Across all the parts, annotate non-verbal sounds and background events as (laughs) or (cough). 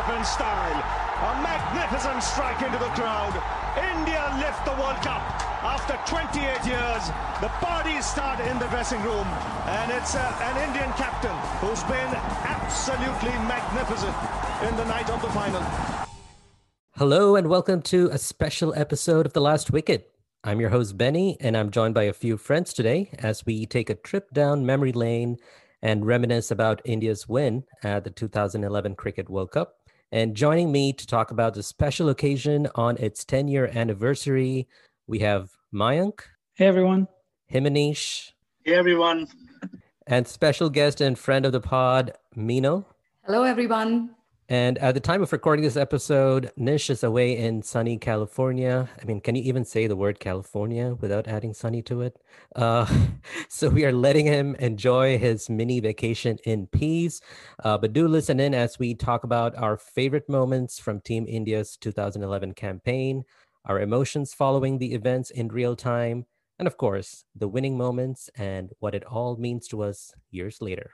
A magnificent strike into the crowd. India lift the World Cup. After 28 years, the parties start in the dressing room. And it's uh, an Indian captain who's been absolutely magnificent in the night of the final. Hello, and welcome to a special episode of The Last Wicket. I'm your host, Benny, and I'm joined by a few friends today as we take a trip down memory lane and reminisce about India's win at the 2011 Cricket World Cup. And joining me to talk about the special occasion on its 10 year anniversary, we have Mayank. Hey, everyone. Himanish. Hey, everyone. And special guest and friend of the pod, Mino. Hello, everyone. And at the time of recording this episode, Nish is away in sunny California. I mean, can you even say the word California without adding sunny to it? Uh, (laughs) so we are letting him enjoy his mini vacation in peace. Uh, but do listen in as we talk about our favorite moments from Team India's 2011 campaign, our emotions following the events in real time, and of course, the winning moments and what it all means to us years later.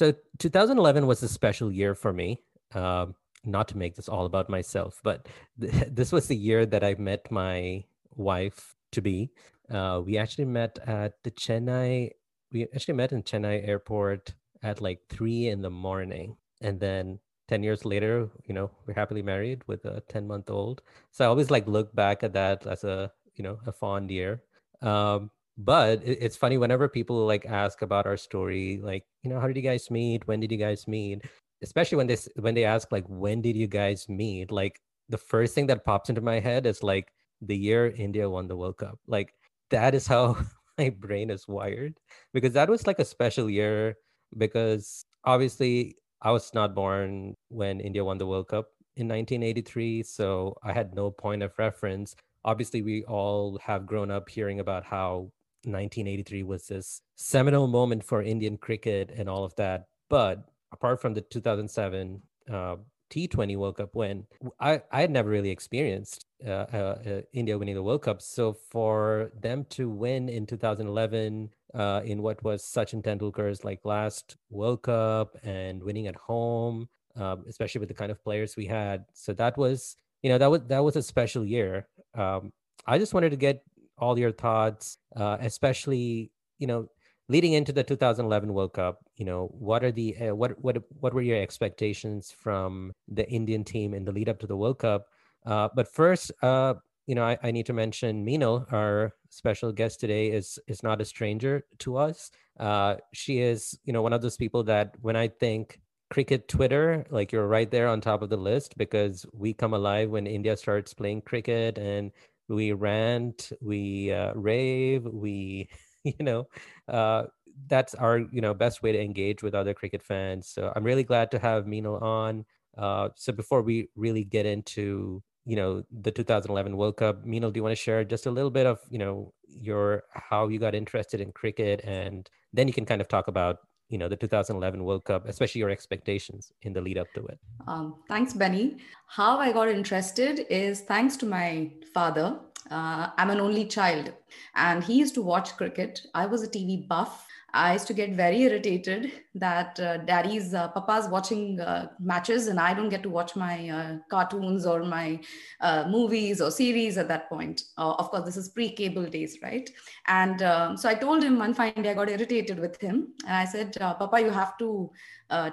So 2011 was a special year for me. Um, not to make this all about myself, but th- (laughs) this was the year that I met my wife to be. Uh, we actually met at the Chennai. We actually met in Chennai airport at like three in the morning, and then 10 years later you know we're happily married with a 10 month old so i always like look back at that as a you know a fond year um, but it's funny whenever people like ask about our story like you know how did you guys meet? When did you guys meet? Especially when they when they ask like when did you guys meet? Like the first thing that pops into my head is like the year india won the world cup. Like that is how (laughs) my brain is wired. Because that was like a special year because obviously i was not born when india won the world cup in 1983 so i had no point of reference. Obviously we all have grown up hearing about how 1983 was this seminal moment for Indian cricket and all of that. But apart from the 2007 uh, T20 World Cup win, I, I had never really experienced uh, uh, uh, India winning the World Cup. So for them to win in 2011 uh, in what was Sachin Tendulkar's like last World Cup and winning at home, um, especially with the kind of players we had, so that was you know that was that was a special year. Um, I just wanted to get all your thoughts, uh, especially you know leading into the 2011 World Cup. You know what are the uh, what what what were your expectations from the Indian team in the lead up to the World Cup? Uh, but first, uh, you know, I, I, need to mention Mino, our special guest today, is is not a stranger to us. Uh, she is, you know, one of those people that when I think cricket Twitter, like you're right there on top of the list because we come alive when India starts playing cricket and we rant, we uh, rave, we, (laughs) you know, uh, that's our, you know, best way to engage with other cricket fans. So I'm really glad to have Minal on. Uh, so before we really get into, you know, the 2011 World Cup, Minal, do you want to share just a little bit of, you know, your how you got interested in cricket, and then you can kind of talk about you know the 2011 World Cup, especially your expectations in the lead up to it. Um, thanks, Benny. How I got interested is thanks to my father. Uh, I'm an only child, and he used to watch cricket. I was a TV buff I used to get very irritated that uh, daddy's uh, papa's watching uh, matches and I don't get to watch my uh, cartoons or my uh, movies or series at that point. Uh, of course, this is pre-cable days, right? And um, so I told him one fine day I got irritated with him and I said, "Papa, you have to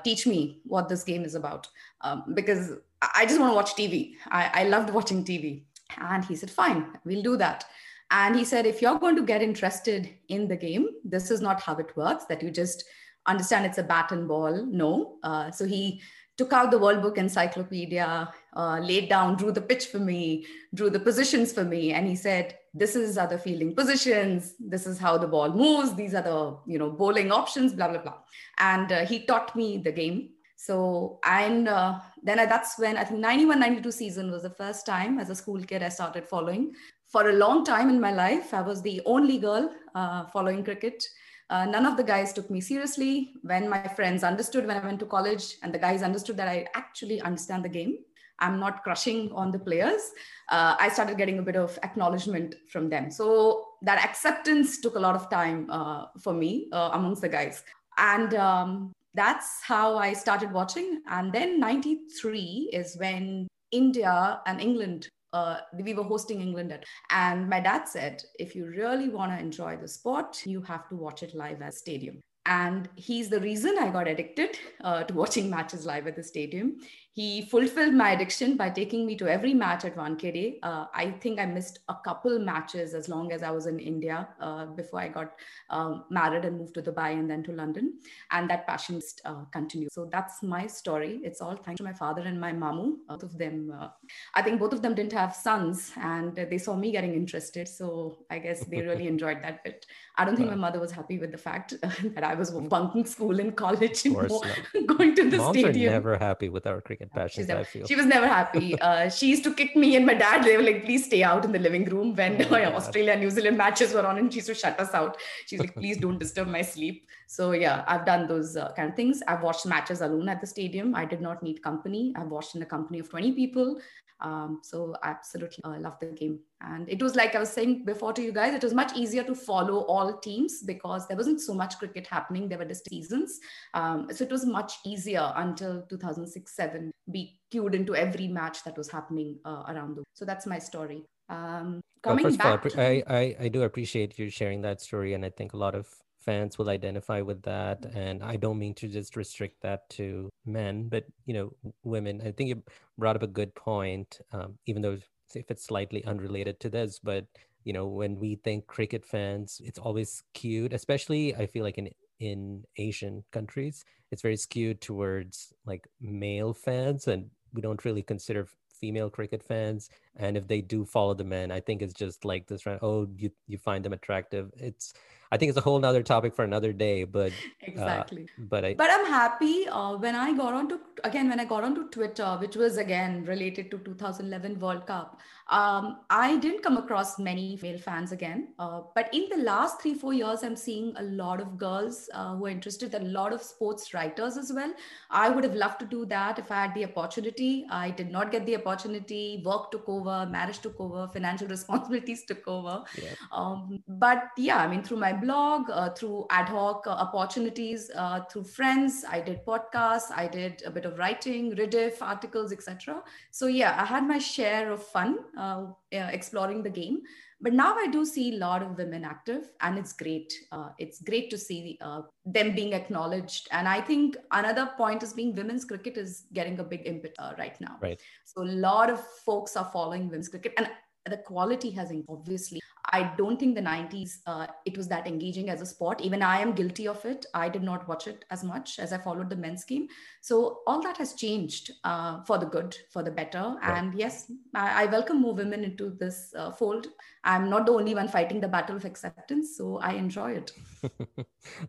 teach me what this game is about um, because I just want to watch TV. I, I loved watching TV." And he said, "Fine, we'll do that." And he said, if you're going to get interested in the game, this is not how it works, that you just understand it's a bat and ball. No. Uh, so he took out the World Book Encyclopedia, uh, laid down, drew the pitch for me, drew the positions for me. And he said, this is the fielding positions. This is how the ball moves. These are the, you know, bowling options, blah, blah, blah. And uh, he taught me the game. So, and uh, then I, that's when I think 91, 92 season was the first time as a school kid I started following for a long time in my life, I was the only girl uh, following cricket. Uh, none of the guys took me seriously. When my friends understood when I went to college, and the guys understood that I actually understand the game, I'm not crushing on the players. Uh, I started getting a bit of acknowledgement from them. So that acceptance took a lot of time uh, for me uh, amongst the guys. And um, that's how I started watching. And then 93 is when India and England uh, we were hosting England at, and my dad said, if you really want to enjoy the sport, you have to watch it live at stadium. And he's the reason I got addicted uh, to watching matches live at the stadium. He fulfilled my addiction by taking me to every match at Wankhede. Uh, I think I missed a couple matches as long as I was in India uh, before I got um, married and moved to Dubai and then to London. And that passion uh, continued. So that's my story. It's all thanks to my father and my mamu. Both of them, uh, I think both of them didn't have sons and they saw me getting interested. So I guess they really (laughs) enjoyed that bit. I don't think my mother was happy with the fact (laughs) that I was bunking school in college and (laughs) going to the Moms stadium. are never happy with our cricket never, I feel. She was never happy. (laughs) Uh, she used to kick me and my dad. They were like, please stay out in the living room when oh (laughs) Australia New Zealand matches were on and she used to shut us out. She's like, please don't disturb my sleep. So yeah, I've done those uh, kind of things. I've watched matches alone at the stadium. I did not need company. I've watched in a company of 20 people. Um, so I absolutely uh, love the game. And it was like I was saying before to you guys, it was much easier to follow all teams because there wasn't so much cricket happening. There were just seasons. Um, so it was much easier until 2006 7. Be cued into every match that was happening uh, around the world. So that's my story. Um, coming well, back. All, I, I, I do appreciate you sharing that story. And I think a lot of fans will identify with that and i don't mean to just restrict that to men but you know women. I think you brought up a good point um, even though if it's slightly unrelated to this but you know when we think cricket fans it's always skewed especially i feel like in in asian countries it's very skewed towards like male fans and we don't really consider female cricket fans and if they do follow the men i think it's just like this right oh you you find them attractive. It's I think it's a whole nother topic for another day, but uh, exactly. Uh, but I but I'm happy uh, when I got onto again when I got onto Twitter, which was again related to 2011 World Cup. Um, I didn't come across many male fans again, uh, but in the last three four years, I'm seeing a lot of girls uh, who are interested. A lot of sports writers as well. I would have loved to do that if I had the opportunity. I did not get the opportunity. Work took over, marriage took over, financial (laughs) responsibilities took over. Yeah. Um, but yeah, I mean through my blog, uh, through ad hoc uh, opportunities, uh, through friends. I did podcasts, I did a bit of writing, Rediff articles, etc. So yeah, I had my share of fun uh, exploring the game. But now I do see a lot of women active, and it's great. Uh, it's great to see uh, them being acknowledged. And I think another point is being women's cricket is getting a big input right now. Right. So a lot of folks are following women's cricket, and the quality has obviously i don't think the 90s uh, it was that engaging as a sport. Even i am guilty of it. I did not watch it as much as i followed the men's game. So all that has changed uh, for the good for the better. Right. and yes I, I, welcome more women into this uh, fold. I'm not the only one fighting the battle of acceptance so i enjoy it. (laughs)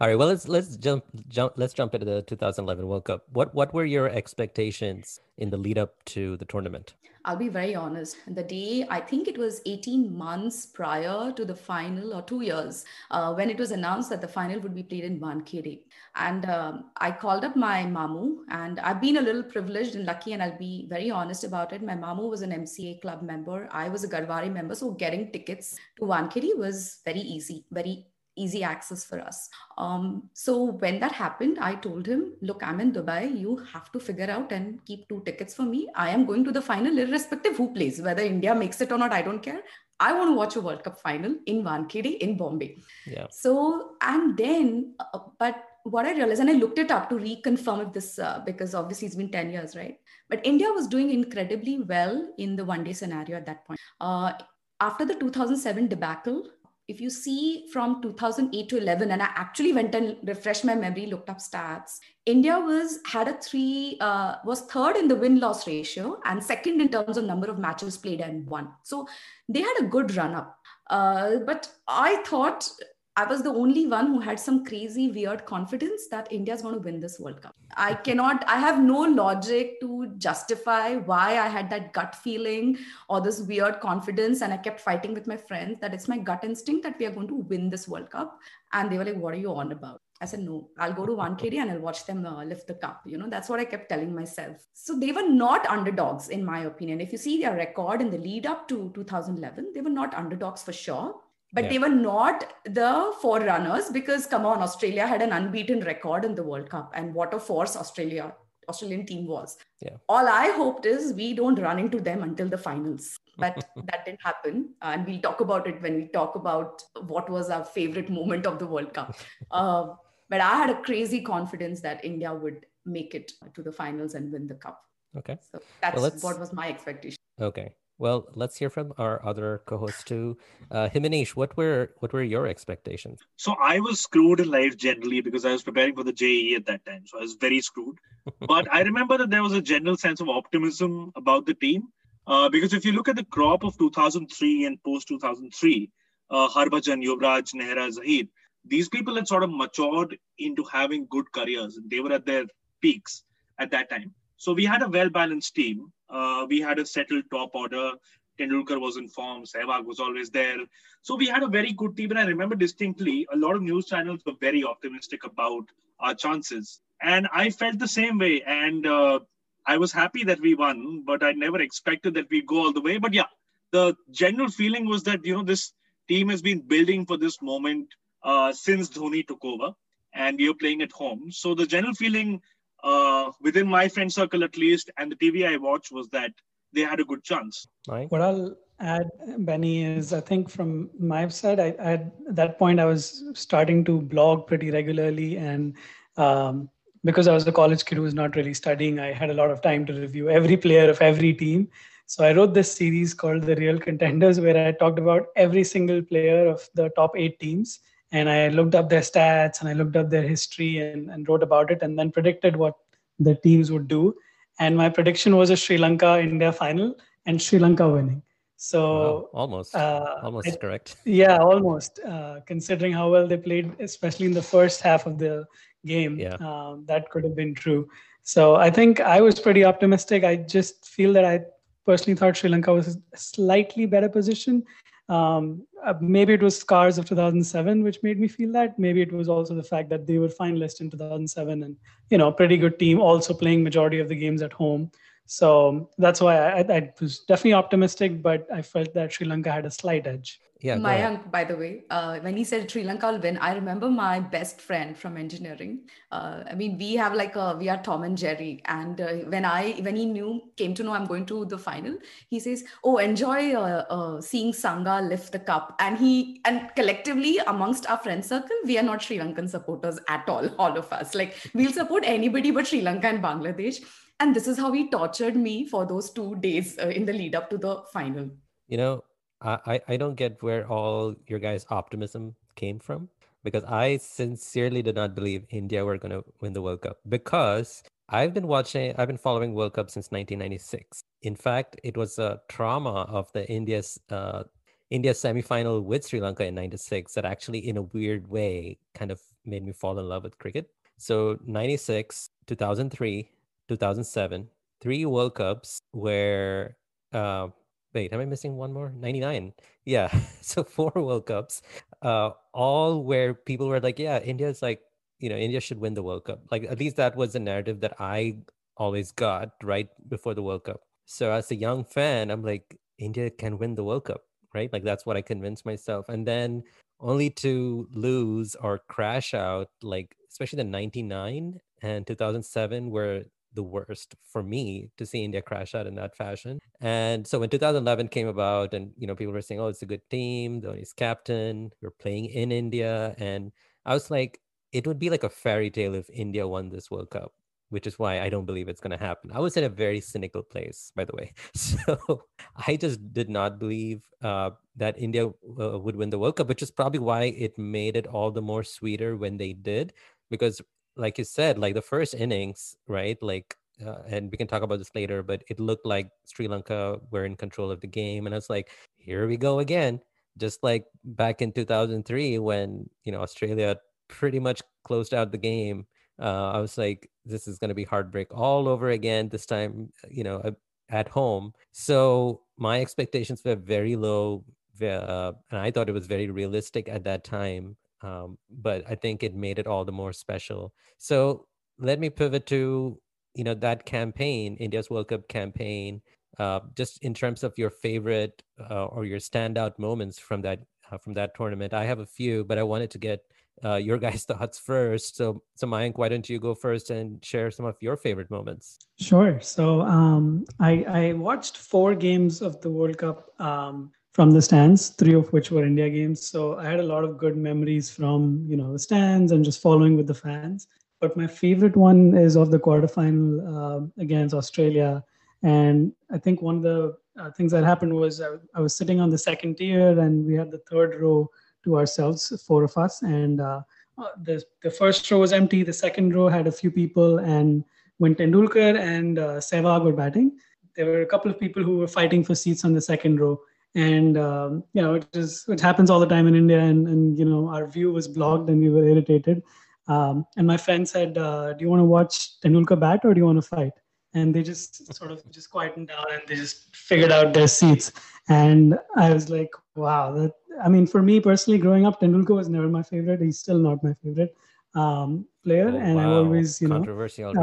All right well let's let's jump jump let's jump into the 2011 world cup. What what were your expectations in the lead up to the tournament I'll be very honest. The day, I think it was 18 months prior to the final or two years uh, when it was announced that the final would be played in Wankhede. And um, I called up my mamu, and I've been a little privileged and lucky, and I'll be very honest about it. My mamu was an MCA club member. I was a Garware member. So getting tickets to Wankhede was very easy, very easy access for us. Um, so when that happened, I told him, look, I'm in Dubai. You have to figure out and keep two tickets for me. I am going to the final, irrespective who plays, whether India makes it or not, I don't care. I want to watch a World Cup final in Wankhede in Bombay. Yeah. So, and then, uh, but what I realized, and I looked it up to reconfirm if this, uh, because obviously it's been 10 years, right? But India was doing incredibly well in the one day scenario at that point. Uh, after the 2007 debacle, if you see from 2008 to 11 and i actually went and refreshed my memory looked up stats india was had a three uh, was third in the win loss ratio and second in terms of number of matches played and won. So they had a good run up uh, but i thought I was the only one who had some crazy, weird confidence that India is going to win this World Cup. I cannot, I have no logic to justify why I had that gut feeling or this weird confidence. And I kept fighting with my friends that it's my gut instinct that we are going to win this World Cup. And they were like, What are you on about? I said, no, I'll go to Wankhede and I'll watch them uh, lift the cup. You know, that's what I kept telling myself. So they were not underdogs, in my opinion. If you see their record in the lead up to 2011, they were not underdogs for sure but yeah. they were not the forerunners because come on australia had an unbeaten record in the world cup and what a force australia australian team was. Yeah. all i hoped is we don't run into them until the finals. But (laughs) that didn't happen. And we'll talk about it when we talk about what was our favorite moment of the world cup. (laughs) Uh, but i had a crazy confidence that india would make it to the finals and win the cup. Okay. So that's well, what was my expectation. Okay well, let's hear from our other co-host too. Uh, Himanish, what were what were your expectations? So I was screwed in life generally because I was preparing for the JEE at that time. So I was very screwed. (laughs) but I remember that there was a general sense of optimism about the team. Uh, because if you look at the crop of 2003 and post 2003, uh, Harbhajan, Yuvraj, Nehra, Zaheer, these people had sort of matured into having good careers. They were at their peaks at that time. So we had a well balanced team. Uh, we had a settled top order. Tendulkar was in form. Sehwag was always there. So we had a very good team. And I remember distinctly, a lot of news channels were very optimistic about our chances. And I felt the same way. And uh, I was happy that we won, but I never expected that we'd go all the way. But yeah, the general feeling was that, you know, this team has been building for this moment uh, since Dhoni took over and we are playing at home. So the general feeling uh, within my friend circle at least, and the TV I watched was that they had a good chance. Right. What I'll add, Benny, is I think from my side, I, I at that point I was starting to blog pretty regularly, and um, because I was a college kid who was not really studying, I had a lot of time to review every player of every team. So I wrote this series called The Real Contenders, where I talked about every single player of the top eight teams and I looked up their stats and I looked up their history and, and wrote about it and then predicted what the teams would do. And my prediction was a Sri Lanka India final and Sri Lanka winning. So wow, almost, uh, almost I, correct. Yeah, almost. Uh, considering how well they played, especially in the first half of the game, yeah. Um, that could have been true. So I think I was pretty optimistic. I just feel that I personally thought Sri Lanka was a slightly better position. Um, uh, maybe it was scars of 2007 which made me feel that maybe it was also the fact that they were finalists in 2007 and you know pretty good team also playing majority of the games at home so that's why I, I, was definitely optimistic, but I felt that Sri Lanka had a slight edge. Yeah, Mayank, by the way, uh, when he said Sri Lanka will win, I remember my best friend from engineering. Uh, I mean, we have like a we are Tom and Jerry, and uh, when I when he knew came to know I'm going to the final, he says, "Oh, enjoy uh, uh, seeing Sanga lift the cup." And he and collectively amongst our friend circle, we are not Sri Lankan supporters at all. All of us, like we'll support anybody but Sri Lanka and Bangladesh and this is how he tortured me for those two days uh, in the lead up to the final you know I, I don't get where all your guys optimism came from because i sincerely did not believe india were going to win the world cup because i've been watching i've been following world cup since 1996 in fact it was a trauma of the india's uh, India's semifinal with Sri Lanka in 96 that actually in a weird way kind of made me fall in love with cricket. So 96, 2003, 2007, three World Cups where Uh, wait, am I missing one more? 99. Yeah. (laughs) so four World Cups, uh, all where people were like, yeah, India's like, you know, India should win the World Cup. Like, at least that was the narrative that I always got right before the World Cup. So as a young fan, I'm like, India can win the World Cup, right? Like, that's what I convinced myself. And then only to lose or crash out, like, especially the 99 and 2007, where the worst for me to see India crash out in that fashion. And so when 2011 came about, and you know, people were saying, "Oh, it's a good team. Dhoni's captain. We're playing in India," and I was like, it would be like a fairy tale if India won this World Cup. Which is why I don't believe it's going to happen. I was in a very cynical place, by the way. (laughs) So I just did not believe uh, that India uh, would win the World Cup, which is probably why it made it all the more sweeter when they did. Because like you said, like the first innings, right? Like, uh, and we can talk about this later, but it looked like Sri Lanka were in control of the game, and it's like, here we go again, just like back in 2003 when you know Australia pretty much closed out the game. Uh, I was like, this is going to be heartbreak all over again. This time, you know, at home. So my expectations were very low, uh, and I thought it was very realistic at that time um, but I think it made it all the more special. So let me pivot to you know that campaign, India's World Cup campaign. Uh, just in terms of your favorite uh, or your standout moments from that uh, from that tournament, I have a few, but I wanted to get uh, your guys' (laughs) thoughts first. So, so Mayank, why don't you go first and share some of your favorite moments? Sure. So, um, I, I watched four games of the World Cup um, from the stands, three of which were India games. So I had a lot of good memories from you know the stands and just following with the fans. But my favorite one is of the quarterfinal uh, against Australia. And I think one of the uh, things that happened was I, I, was sitting on the second tier and we had the third row to ourselves, four of us. And uh, uh the, the first row was empty. The second row had a few people. And when Tendulkar and uh, Sehwag were batting, there were a couple of people who were fighting for seats on the second row and um, you know it is it happens all the time in india and, and you know our view was blocked and we were irritated. Um, and my friend said uh, do you want to watch tendulkar bat or do you want to fight? And they just sort of just quietened down and they just figured out their seats. And i was like wow that i mean for me personally growing up tendulkar was never my favorite. He's still not my favorite um, player oh, and wow. i always you know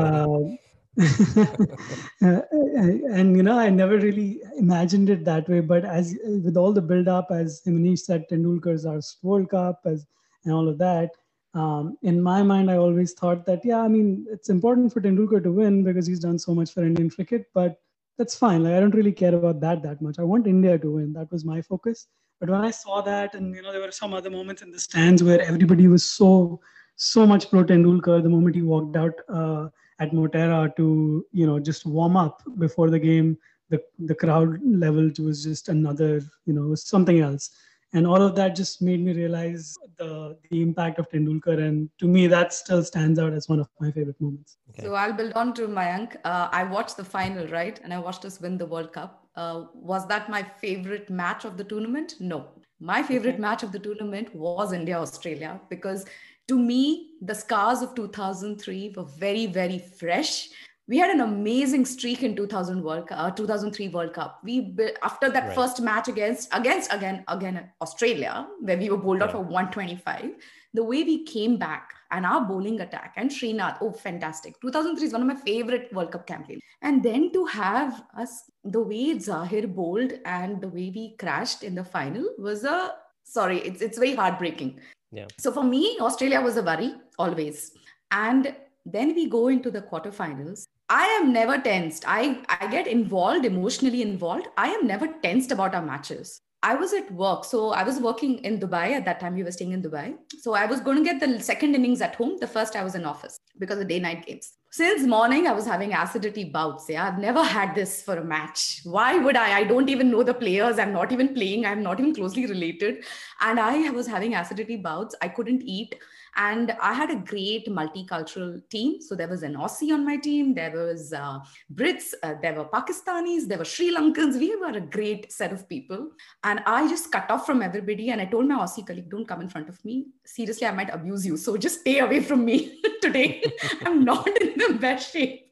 uh, (laughs) and you know, I never really imagined it that way. But as with all the build up, as Manish said, Tendulkar's our World Cup, as and all of that. Um, in my mind, I always thought that yeah, I mean, it's important for Tendulkar to win because he's done so much for Indian cricket. But that's fine. Like I don't really care about that that much. I want India to win. That was my focus. But when I saw that, and you know, there were some other moments in the stands where everybody was so so much pro Tendulkar the moment he walked out. Uh, at Motera to you know just warm up before the game. The the crowd level was just another you know something else, and all of that just made me realize the the impact of Tendulkar, and to me that still stands out as one of my favorite moments. Okay. So I'll build on to Mayank. Uh, I watched the final right, and I watched us win the World Cup. Uh, was that my favorite match of the tournament? No. My favorite okay. match of the tournament was India Australia because to me, the scars of 2003 were very, very fresh. We had an amazing streak in 2000 World uh, 2003 World Cup. We after that right. first match against against again again Australia, where we were bowled out for 125. The way we came back and our bowling attack and Srinath, oh fantastic! 2003 is one of my favorite World Cup campaigns. And then to have us the way Zaheer bowled and the way we crashed in the final was a sorry, it's it's very heartbreaking. Yeah. So for me, Australia was a worry always. And then we go into the quarterfinals. I am never tensed. I, I get involved, emotionally involved. I am never tensed about our matches. I was at work. So I was working in Dubai at that time. We were staying in Dubai. So I was going to get the second innings at home. The first I was in office because of day night games. Since morning, I was having acidity bouts. Yeah, I've never had this for a match. Why would I? I don't even know the players. I'm not even playing. I'm not even closely related. And I was having acidity bouts. I couldn't eat. And I had a great multicultural team. So there was an Aussie on my team, there was uh, Brits, uh, there were Pakistanis, there were Sri Lankans. We were a great set of people. And I just cut off from everybody. And I told my Aussie colleague, don't come in front of me. Seriously, I might abuse you. So just stay away from me (laughs) today. (laughs) I'm not in the best shape.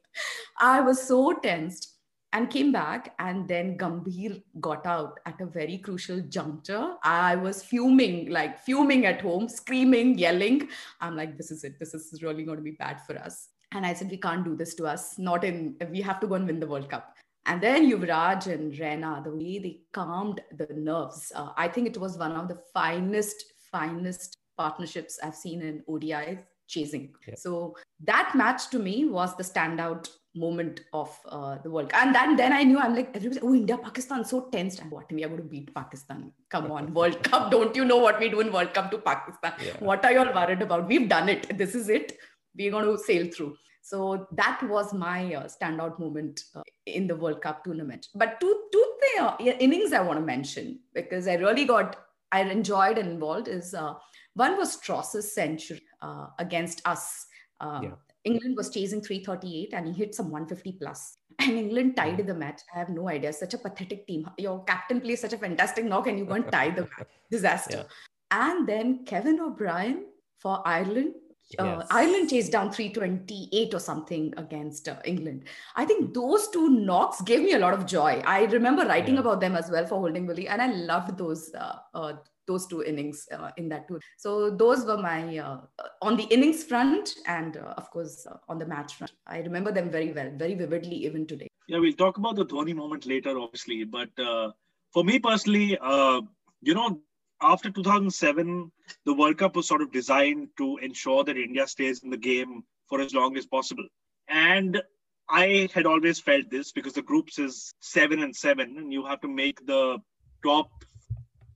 I was so tensed. And came back. And then Gambhir got out at a very crucial juncture. I was fuming, like fuming at home, screaming, yelling. I'm like, this is it. This is really going to be bad for us. And I said, we can't do this to us. Not in, we have to go and win the World Cup. And then Yuvraj and Raina, the way they calmed the nerves, uh, I think it was one of the finest, finest partnerships I've seen in ODI chasing. Yeah. So that match to me was the standout moment of uh, the World Cup. And then, then I knew I'm like, everybody, oh, India, Pakistan, so tense. And what, we are going to beat Pakistan. Come on, (laughs) World Cup. Don't you know what we do in World Cup to Pakistan? Yeah. What are you all worried about? We've done it. This is it. We're going to sail through. So that was my uh, standout moment uh, in the World Cup tournament. But two two th- uh, innings I want to mention because I really got I enjoyed and involved is uh, one was Strauss's century uh, against us. Um, yeah. England was chasing 338 and he hit some 150 plus. And England tied the match. I have no idea. Such a pathetic team. Your captain plays such a fantastic knock and you go and tie the match. (laughs) Disaster. Yeah. And then Kevin O'Brien for Ireland uh, yes. Ireland chased down 328 or something against uh, England. I think those two knocks gave me a lot of joy. I remember writing yeah. about them as well for Holding Willie, and I loved those uh, uh those two innings uh, in that tour. So those were my uh, on the innings front, and of course on the match front. I remember them very well, very vividly, even today. Yeah, we'll talk about the Dhoni moment later, obviously, but for me personally, you know, after 2007, the World Cup was sort of designed to ensure that India stays in the game for as long as possible. And I had always felt this because the groups is seven and seven, and you have to make the top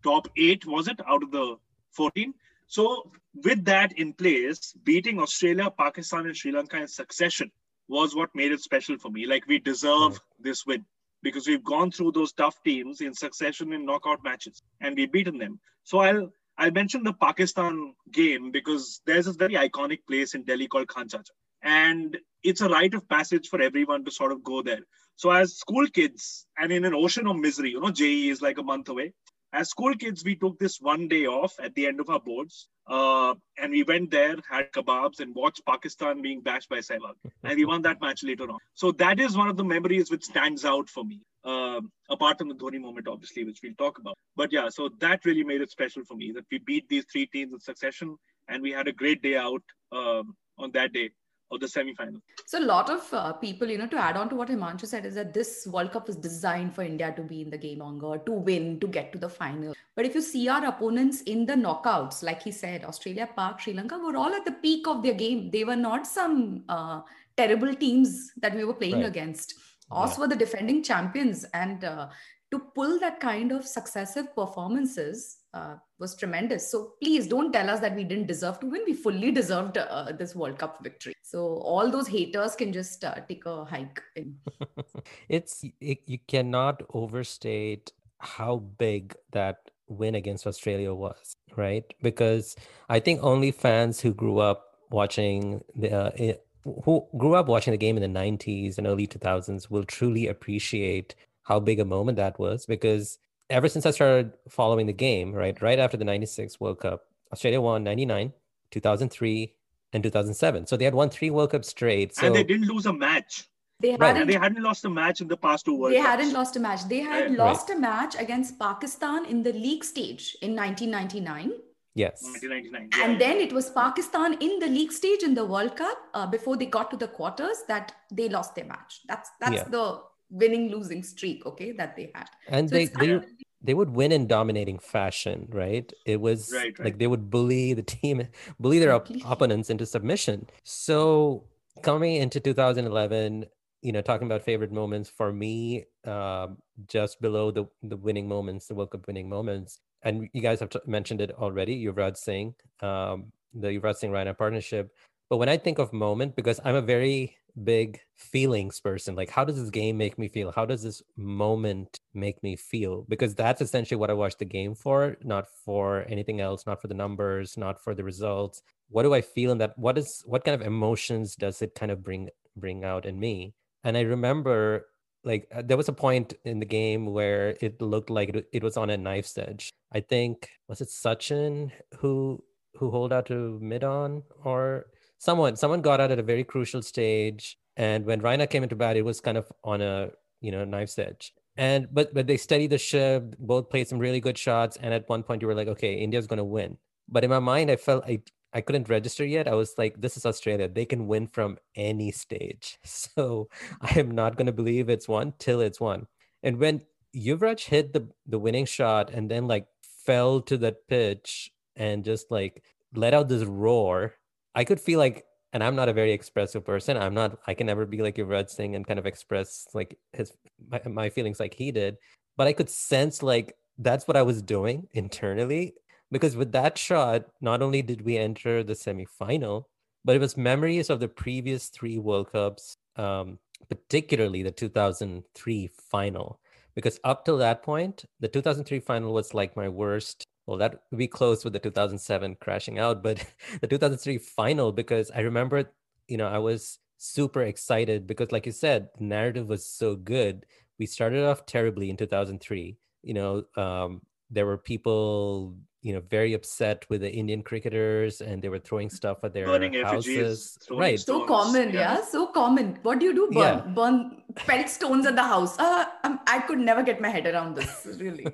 top eight, was it, out of the 14? So with that in place, beating Australia, Pakistan, and Sri Lanka in succession was what made it special for me. Like we deserve hmm. this win because we've gone through those tough teams in succession in knockout matches and we've beaten them. So I'll I'll mention the Pakistan game because there's this very iconic place in Delhi called Khan Chacha. And it's a rite of passage for everyone to sort of go there. So as school kids and in an ocean of misery, you know, JEE is like a month away as school kids, we took this one day off at the end of our boards, uh, and we went there, had kebabs, and watched Pakistan being bashed by Sehwag, and we won that match later on. So that is one of the memories which stands out for me. Uh, apart from the Dhoni moment, obviously, which we'll talk about. But yeah, so that really made it special for me that we beat these three teams in succession, and we had a great day out um, on that day of the semi-final. So a lot of uh, people, you know, to add on to what Himanshu said, is that this World Cup was designed for India to be in the game longer, to win, to get to the final. But if you see our opponents in the knockouts, like he said, Australia, Pak, Sri Lanka were all at the peak of their game. They were not some uh, terrible teams that we were playing right. against. Us yeah. were the defending champions, and uh, to pull that kind of successive performances uh, was tremendous. So please don't tell us that we didn't deserve to win. We fully deserved uh, this World Cup victory. So all those haters can just uh, take a hike. (laughs) It's it, you cannot overstate how big that win against Australia was, right? Because I think only fans who grew up watching the uh, who grew up watching the game in the 90s and early 2000s will truly appreciate how big a moment that was because ever since I started following the game, right, right after the 96 World Cup, Australia won 99, 2003, and 2007. So they had won three World Cups straight. So... And they didn't lose a match. They hadn't, they hadn't lost a match in the past two World They Cups. hadn't lost a match. They had right. lost a match against Pakistan in the league stage in 1999. Yes. 1999. Yeah. And then it was Pakistan in the league stage in the World Cup uh, before they got to the quarters that they lost their match. That's that's yeah. the winning losing streak okay that they had. And so they they, they would win in dominating fashion right? It was right, right. like they would bully the team (laughs) bully their op- opponents into submission. So coming into 2011 you know talking about favorite moments for me uh, just below the the winning moments the world cup winning moments and you guys have t- mentioned it already yuvraj singh um, the yuvraj singh Raina partnership. But when i think of moment because i'm a very big feelings person like how does this game make me feel? How does this moment make me feel? Because that's essentially what i watch the game for not for anything else not for the numbers not for the results. What do i feel in that what is what kind of emotions does it kind of bring bring out in me? And i remember like uh, there was a point in the game where it looked like it, it was on a knife's edge. I think was it sachin who who hold out to mid on? Or someone someone got out at a very crucial stage and when Raina came into bat it was kind of on a you know, knife's edge. And but but they steadied the ship, both played some really good shots. And at one point you were like, okay, India's gonna win. But in my mind, I felt I I couldn't register yet. I was like, this is Australia. They can win from any stage. (laughs) So I am not gonna believe it's won till it's won. And when Yuvraj hit the the winning shot and then like fell to that pitch and just like let out this roar, I could feel like and I'm not a very expressive person. I'm not. I can never be like Yuvraj Singh and kind of express like his my, my feelings like he did. But I could sense like that's what I was doing internally because with that shot, not only did we enter the semifinal, but it was memories of the previous three World Cups, um, particularly the 2003 final. Because up till that point, the 2003 final was like my worst well that we closed with the 2007 crashing out but (laughs) the 2003 final because i remember you know i was super excited because like you said the narrative was so good. We started off terribly in 2003 you know um, there were people you know very upset with the indian cricketers and they were throwing stuff at their Burning houses. effigies, right. So common yeah. yeah. so common. What do you do? Burn Yeah. burn pelt stones at the house. Uh, um, i could never get my head around this really.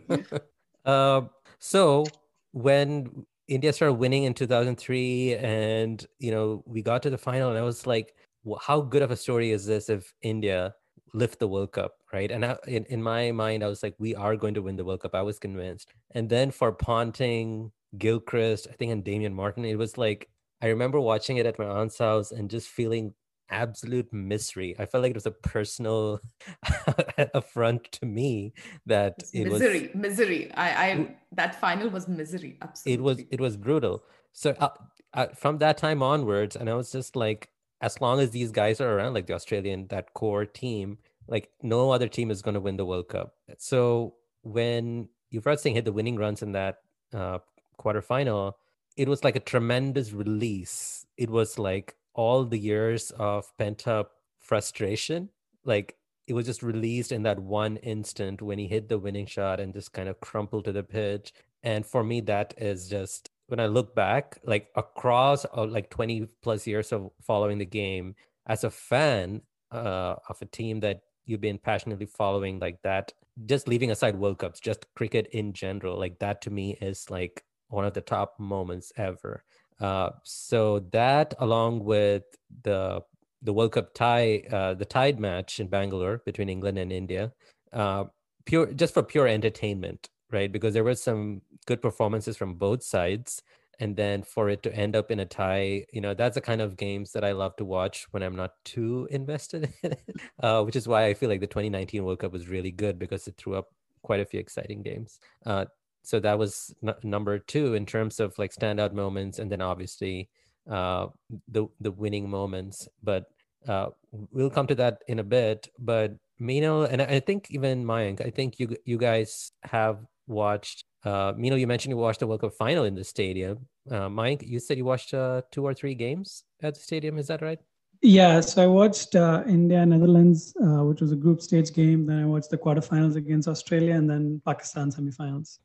Um, (laughs) so when India started winning in 2003, and you know we got to the final, and I was like, "Wh- "How good of a story is this if India lift the World Cup?" Right? And I, in in my mind, I was like, "We are going to win the World Cup." I was convinced. And then for Ponting, Gilchrist, I think, and Damien Martyn, it was like I remember watching it at my aunt's house and just feeling absolute misery. I felt like it was a personal (laughs) affront to me that it was misery misery. I i that final was misery absolutely it was it was brutal. So uh, uh, from that time onwards and i was just like as long as these guys are around like the australian that core team like no other team is going to win the world cup. So when you Yuvraj Singh hit the winning runs in that uh, quarterfinal it was like a tremendous release. It was like all the years of pent up frustration like it was just released in that one instant when he hit the winning shot and just kind of crumpled to the pitch. And for me that is just when i look back like across uh, like 20 plus years of following the game as a fan uh, of a team that you've been passionately following like that just leaving aside world cups just cricket in general like that to me is like one of the top moments ever uh, so that along with the the world cup tie uh, the tied match in bangalore between england and india uh, pure just for pure entertainment right? Because there were some good performances from both sides. And then for it to end up in a tie you know that's the kind of games that i love to watch when i'm not too invested (laughs) in it uh, which is why i feel like the 2019 world cup was really good because it threw up quite a few exciting games. Uh, so that was n- number two in terms of like standout moments and then obviously uh, the the winning moments. But uh, we'll come to that in a bit. But Mino and I think even Mayank I think you you guys have watched uh, Mino you mentioned you watched the World Cup final in the stadium. Uh, Mayank you said you watched uh, two or three games at the stadium. Is that right? Yeah, so I watched uh, India Netherlands, uh, which was a group stage game. Then I watched the quarterfinals against Australia, and then Pakistan semifinals.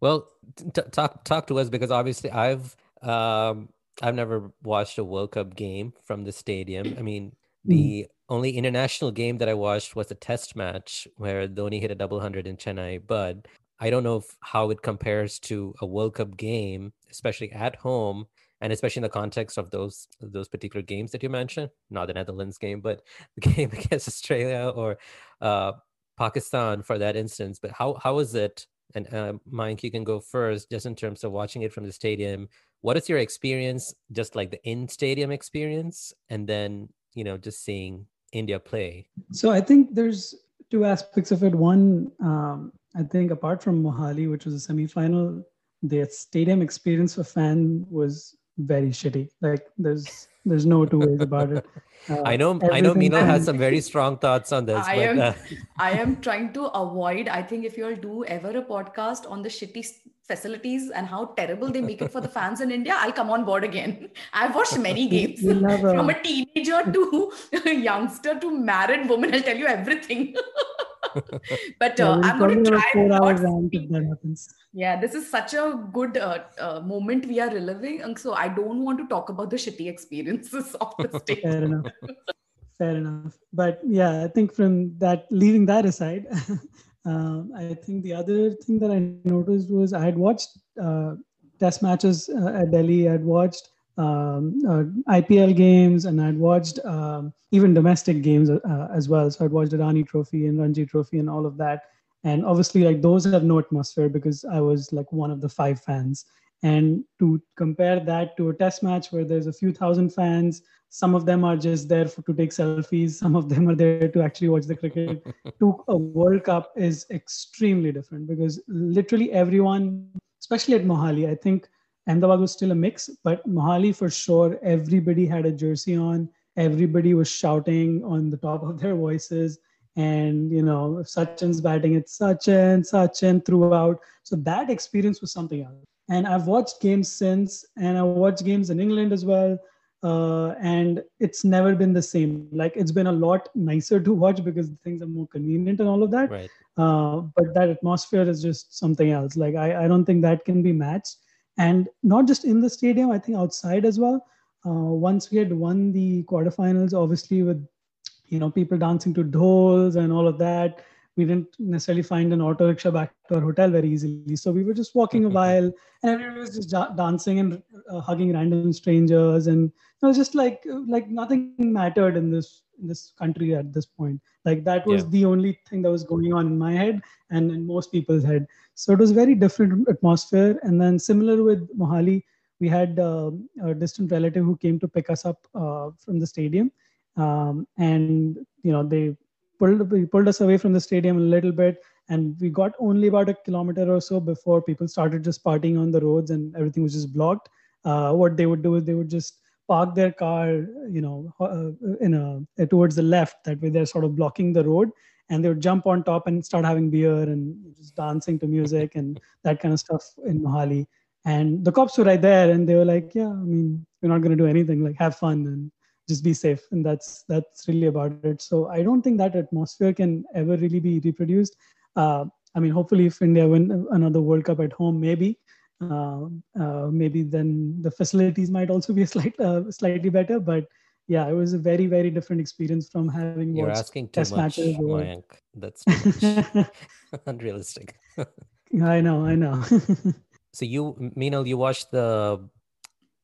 Well, t- talk talk to us because obviously I've um I've never watched a World Cup game from the stadium. I mean, the only international game that I watched was a test match where Dhoni hit a double hundred in Chennai, but I don't know if, how it compares to a World Cup game, especially at home and especially in the context of those those particular games that you mentioned, not the Netherlands game, but (laughs) the game (laughs) against Australia or uh, Pakistan for that instance. But how how is it? And uh, Mike, you can go first, just in terms of watching it from the stadium. What is your experience, just like the in stadium experience, and then you know just seeing India play? So I think there's two aspects of it. One, um, I think apart from Mohali, which was a semifinal, the stadium experience for fan was very shitty. Like there's there's no two ways about it. (laughs) Uh, I know, I know, Mino has some very strong thoughts on this. I but, am uh, (laughs) I am trying to avoid. I think if you all do ever a podcast on the shitty facilities and how terrible they make it for the fans in India, I'll come on board again. (laughs) I've watched many games a- from a teenager to a youngster to married woman. I'll tell you everything. But yeah, uh, we'll I'm going to probably have a try not to rant that happens. Yeah, this is such a good uh, uh, moment we are reliving. And so I don't want to talk about the shitty experiences (laughs) of the state. Fair enough. fair enough. But yeah, I think from that, leaving that aside, (laughs) um, I think the other thing that I noticed was I had watched uh, test matches uh, at Delhi. I'd watched um, uh, IPL games and I'd watched um, even domestic games uh, as well. So I'd watched the Irani Trophy and Ranji Trophy and all of that. And obviously, like those have no atmosphere because I was like one of the five fans. And to compare that to a test match where there's a few thousand fans, some of them are just there for, to take selfies, some of them are there to actually watch the cricket. (laughs) to a World Cup is extremely different because literally everyone, especially at Mohali, I think Ahmedabad was still a mix, but Mohali for sure, everybody had a jersey on. Everybody was shouting on the top of their voices. And, you know, Sachin's batting, it's Sachin, Sachin throughout. So that experience was something else. And I've watched games since, and I watched games in England as well. Uh, and it's never been the same. Like it's been a lot nicer to watch because things are more convenient and all of that. Right. Uh, but that atmosphere is just something else. Like I, I don't think that can be matched and not just in the stadium i think outside as well. Uh, once we had won the quarterfinals obviously with you know people dancing to dhols and all of that we didn't necessarily find an auto rickshaw back to our hotel very easily. So we were just walking a while and everyone was just dancing and uh, hugging random strangers and it was just like like nothing mattered in this in this country at this point. Like that was yeah. the only thing that was going on in my head and in most people's head. So it was very different atmosphere and then similar with mohali we had uh, a distant relative who came to pick us up uh, from the stadium. Um, and you know they pulled pulled us away from the stadium a little bit and we got only about a kilometer or so before people started just partying on the roads and everything was just blocked uh, what they would do is they would just park their car, you know, uh, in a towards the left. That way, they're sort of blocking the road, and they would jump on top and start having beer and just dancing to music and that kind of stuff in Mohali. And the cops were right there, and they were like, "Yeah, I mean, we're not going to do anything. Like, have fun and just be safe." And that's that's really about it. So I don't think that atmosphere can ever really be reproduced. Uh, I mean, hopefully, if India win another World Cup at home, maybe uh, uh, maybe then the facilities might also be (laughs) slight, uh, slightly better. But yeah, it was a very, very different experience from having You're asking too test much, matches. Mayank. That's too (laughs) (laughs) unrealistic. I know, I know. so you, Minal, you watched the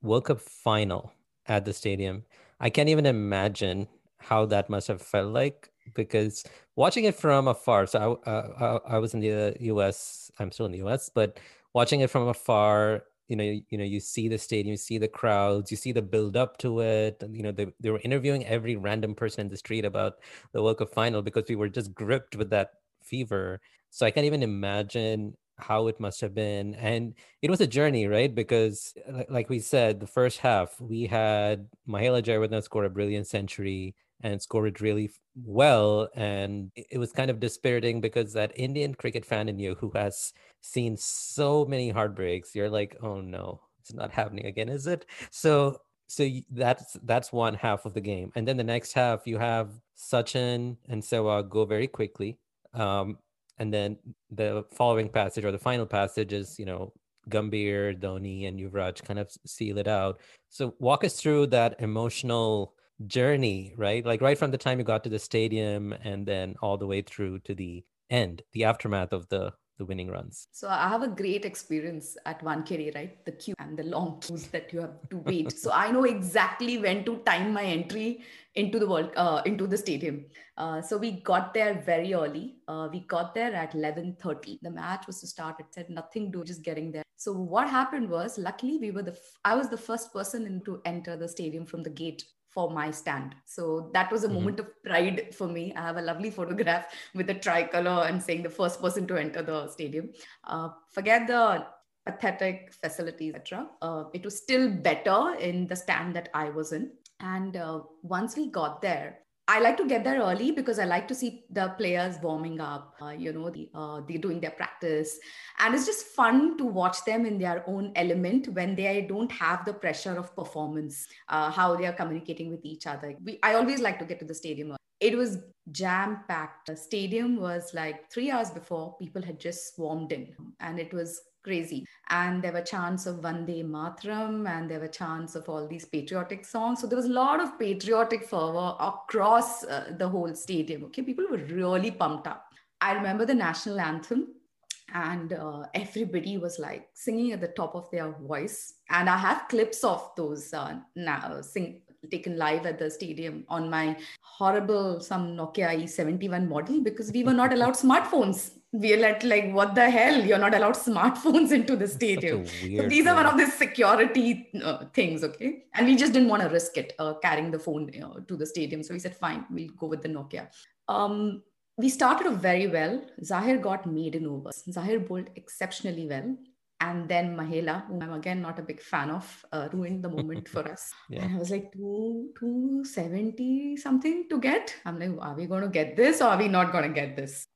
World Cup final at the stadium. I can't even imagine how that must have felt like because watching it from afar. So I, uh, I was in the U.S. I'm still in the U.S., but watching it from afar you know you, you know you see the stadium you see the crowds you see the build up to it and you know they, they were interviewing every random person in the street about the world cup final because we were just gripped with that fever so i can't even imagine how it must have been and it was a journey right because like we said the first half we had mahela jayawardene score a brilliant century and scored it really well. And it was kind of dispiriting because that Indian cricket fan in you who has seen so many heartbreaks, you're like, oh no, it's not happening again, is it? So so that's that's one half of the game and then the next half you have sachin and sehwag go very quickly um, and then the following passage or the final passage is you know gambhir dhoni and yuvraj kind of seal it out so walk us through that emotional journey, right? Like right from the time you got to the stadium and then all the way through to the end, the aftermath of the the winning runs. So I have a great experience at Wankhede, right? The queue and the long queues that you have to wait. so I know exactly when to time my entry into the world, uh, into the stadium. Uh, so we got there very early. Uh, we got there at 11:30. The match was to start. It said nothing to just getting there. So what happened was, luckily, we were the. F- I was the first person in to enter the stadium from the gate for my stand. So that was a mm-hmm. moment of pride for me. I have a lovely photograph with the tricolor and saying the first person to enter the stadium. Uh, forget the pathetic facilities, etc. Uh, it was still better in the stand that I was in. And uh, once we got there, I like to get there early because I like to see the players warming up. Uh, you know, the, uh, they're doing their practice, and it's just fun to watch them in their own element when they don't have the pressure of performance. Uh, how they are communicating with each other. We, I always like to get to the stadium. It was jam packed. The stadium was like three hours before people had just swarmed in, and it was crazy. And there were chants of Vande Mataram and there were chants of all these patriotic songs. So there was a lot of patriotic fervor across uh, the whole stadium. Okay, people were really pumped up. I remember the national anthem and uh, everybody was like singing at the top of their voice and i have clips of those uh, now sing taken live at the stadium on my horrible some nokia e71 model because we were not allowed (laughs) smartphones we are like, what the hell you're not allowed smartphones into the stadium so these are one of the security uh, things okay and we just didn't want to risk it uh, carrying the phone uh, to the stadium so we said fine we'll go with the nokia um, we started off very well. Zaheer got maiden overs. Zaheer bowled exceptionally well. And then Mahela, whom I'm again not a big fan of, uh, ruined the moment (laughs) for us. Yeah. And I was like, two, 270 something to get. I'm like, are we going to get this or are we not going to get this?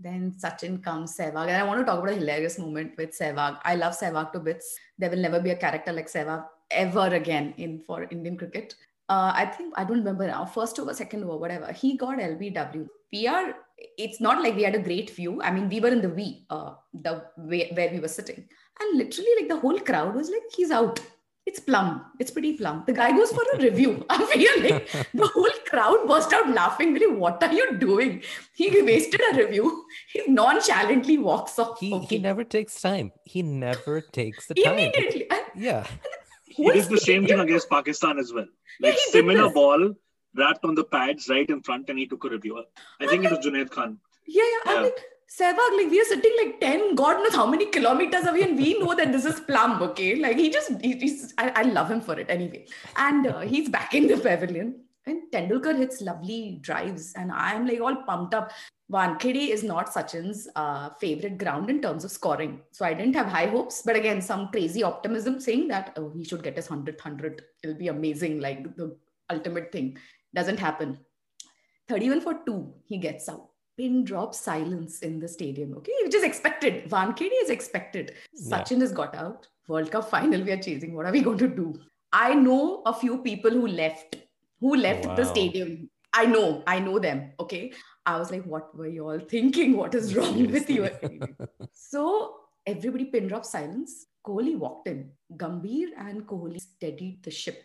Then Sachin comes, Sehwag. And I want to talk about a hilarious moment with Sehwag. I love Sehwag to bits. There will never be a character like Sehwag ever again in for Indian cricket. Uh, I think I don't remember now, first over, second over, whatever. He got LBW. We are it's not like we had a great view. I mean, we were in the V, uh, the way where we were sitting, and literally, like the whole crowd was like, "He's out." It's plum. It's pretty plum. The guy goes for a review. (laughs) I feel like the whole crowd burst out laughing. Really, what are you doing? He wasted a review. He nonchalantly walks off. He, okay. he never takes time. He never takes the time. Immediately. yeah. He did the same thing against Pakistan as well. Like yeah, similar ball, wrapped on the pads right in front and he took a review. I think it was Junaid Khan. Yeah, yeah. yeah. I mean, Sehwag, like we are sitting like 10, God knows how many kilometers away, and we know that this is plum, okay? Like he just, he, he's, I, I love him for it anyway. And uh, he's back in the pavilion. And Tendulkar hits lovely drives, and I'm like all pumped up. Wankhede is not Sachin's uh, favorite ground in terms of scoring. So I didn't have high hopes. But again, some crazy optimism saying that, oh, he should get his 100th 100. It'll be amazing, like the ultimate thing. Doesn't happen. 31 for 2, he gets out. Pin drop silence in the stadium. Okay, which is expected. Wankhede is expected. Yeah. Sachin has got out. World Cup final, we are chasing. What are we going to do? I know a few people who left, who left wow. the stadium. I know, I know them. Okay. I was like, what were you all thinking? What is wrong with you? (laughs) so everybody pin drop silence. Kohli walked in. Gambhir and Kohli steadied the ship.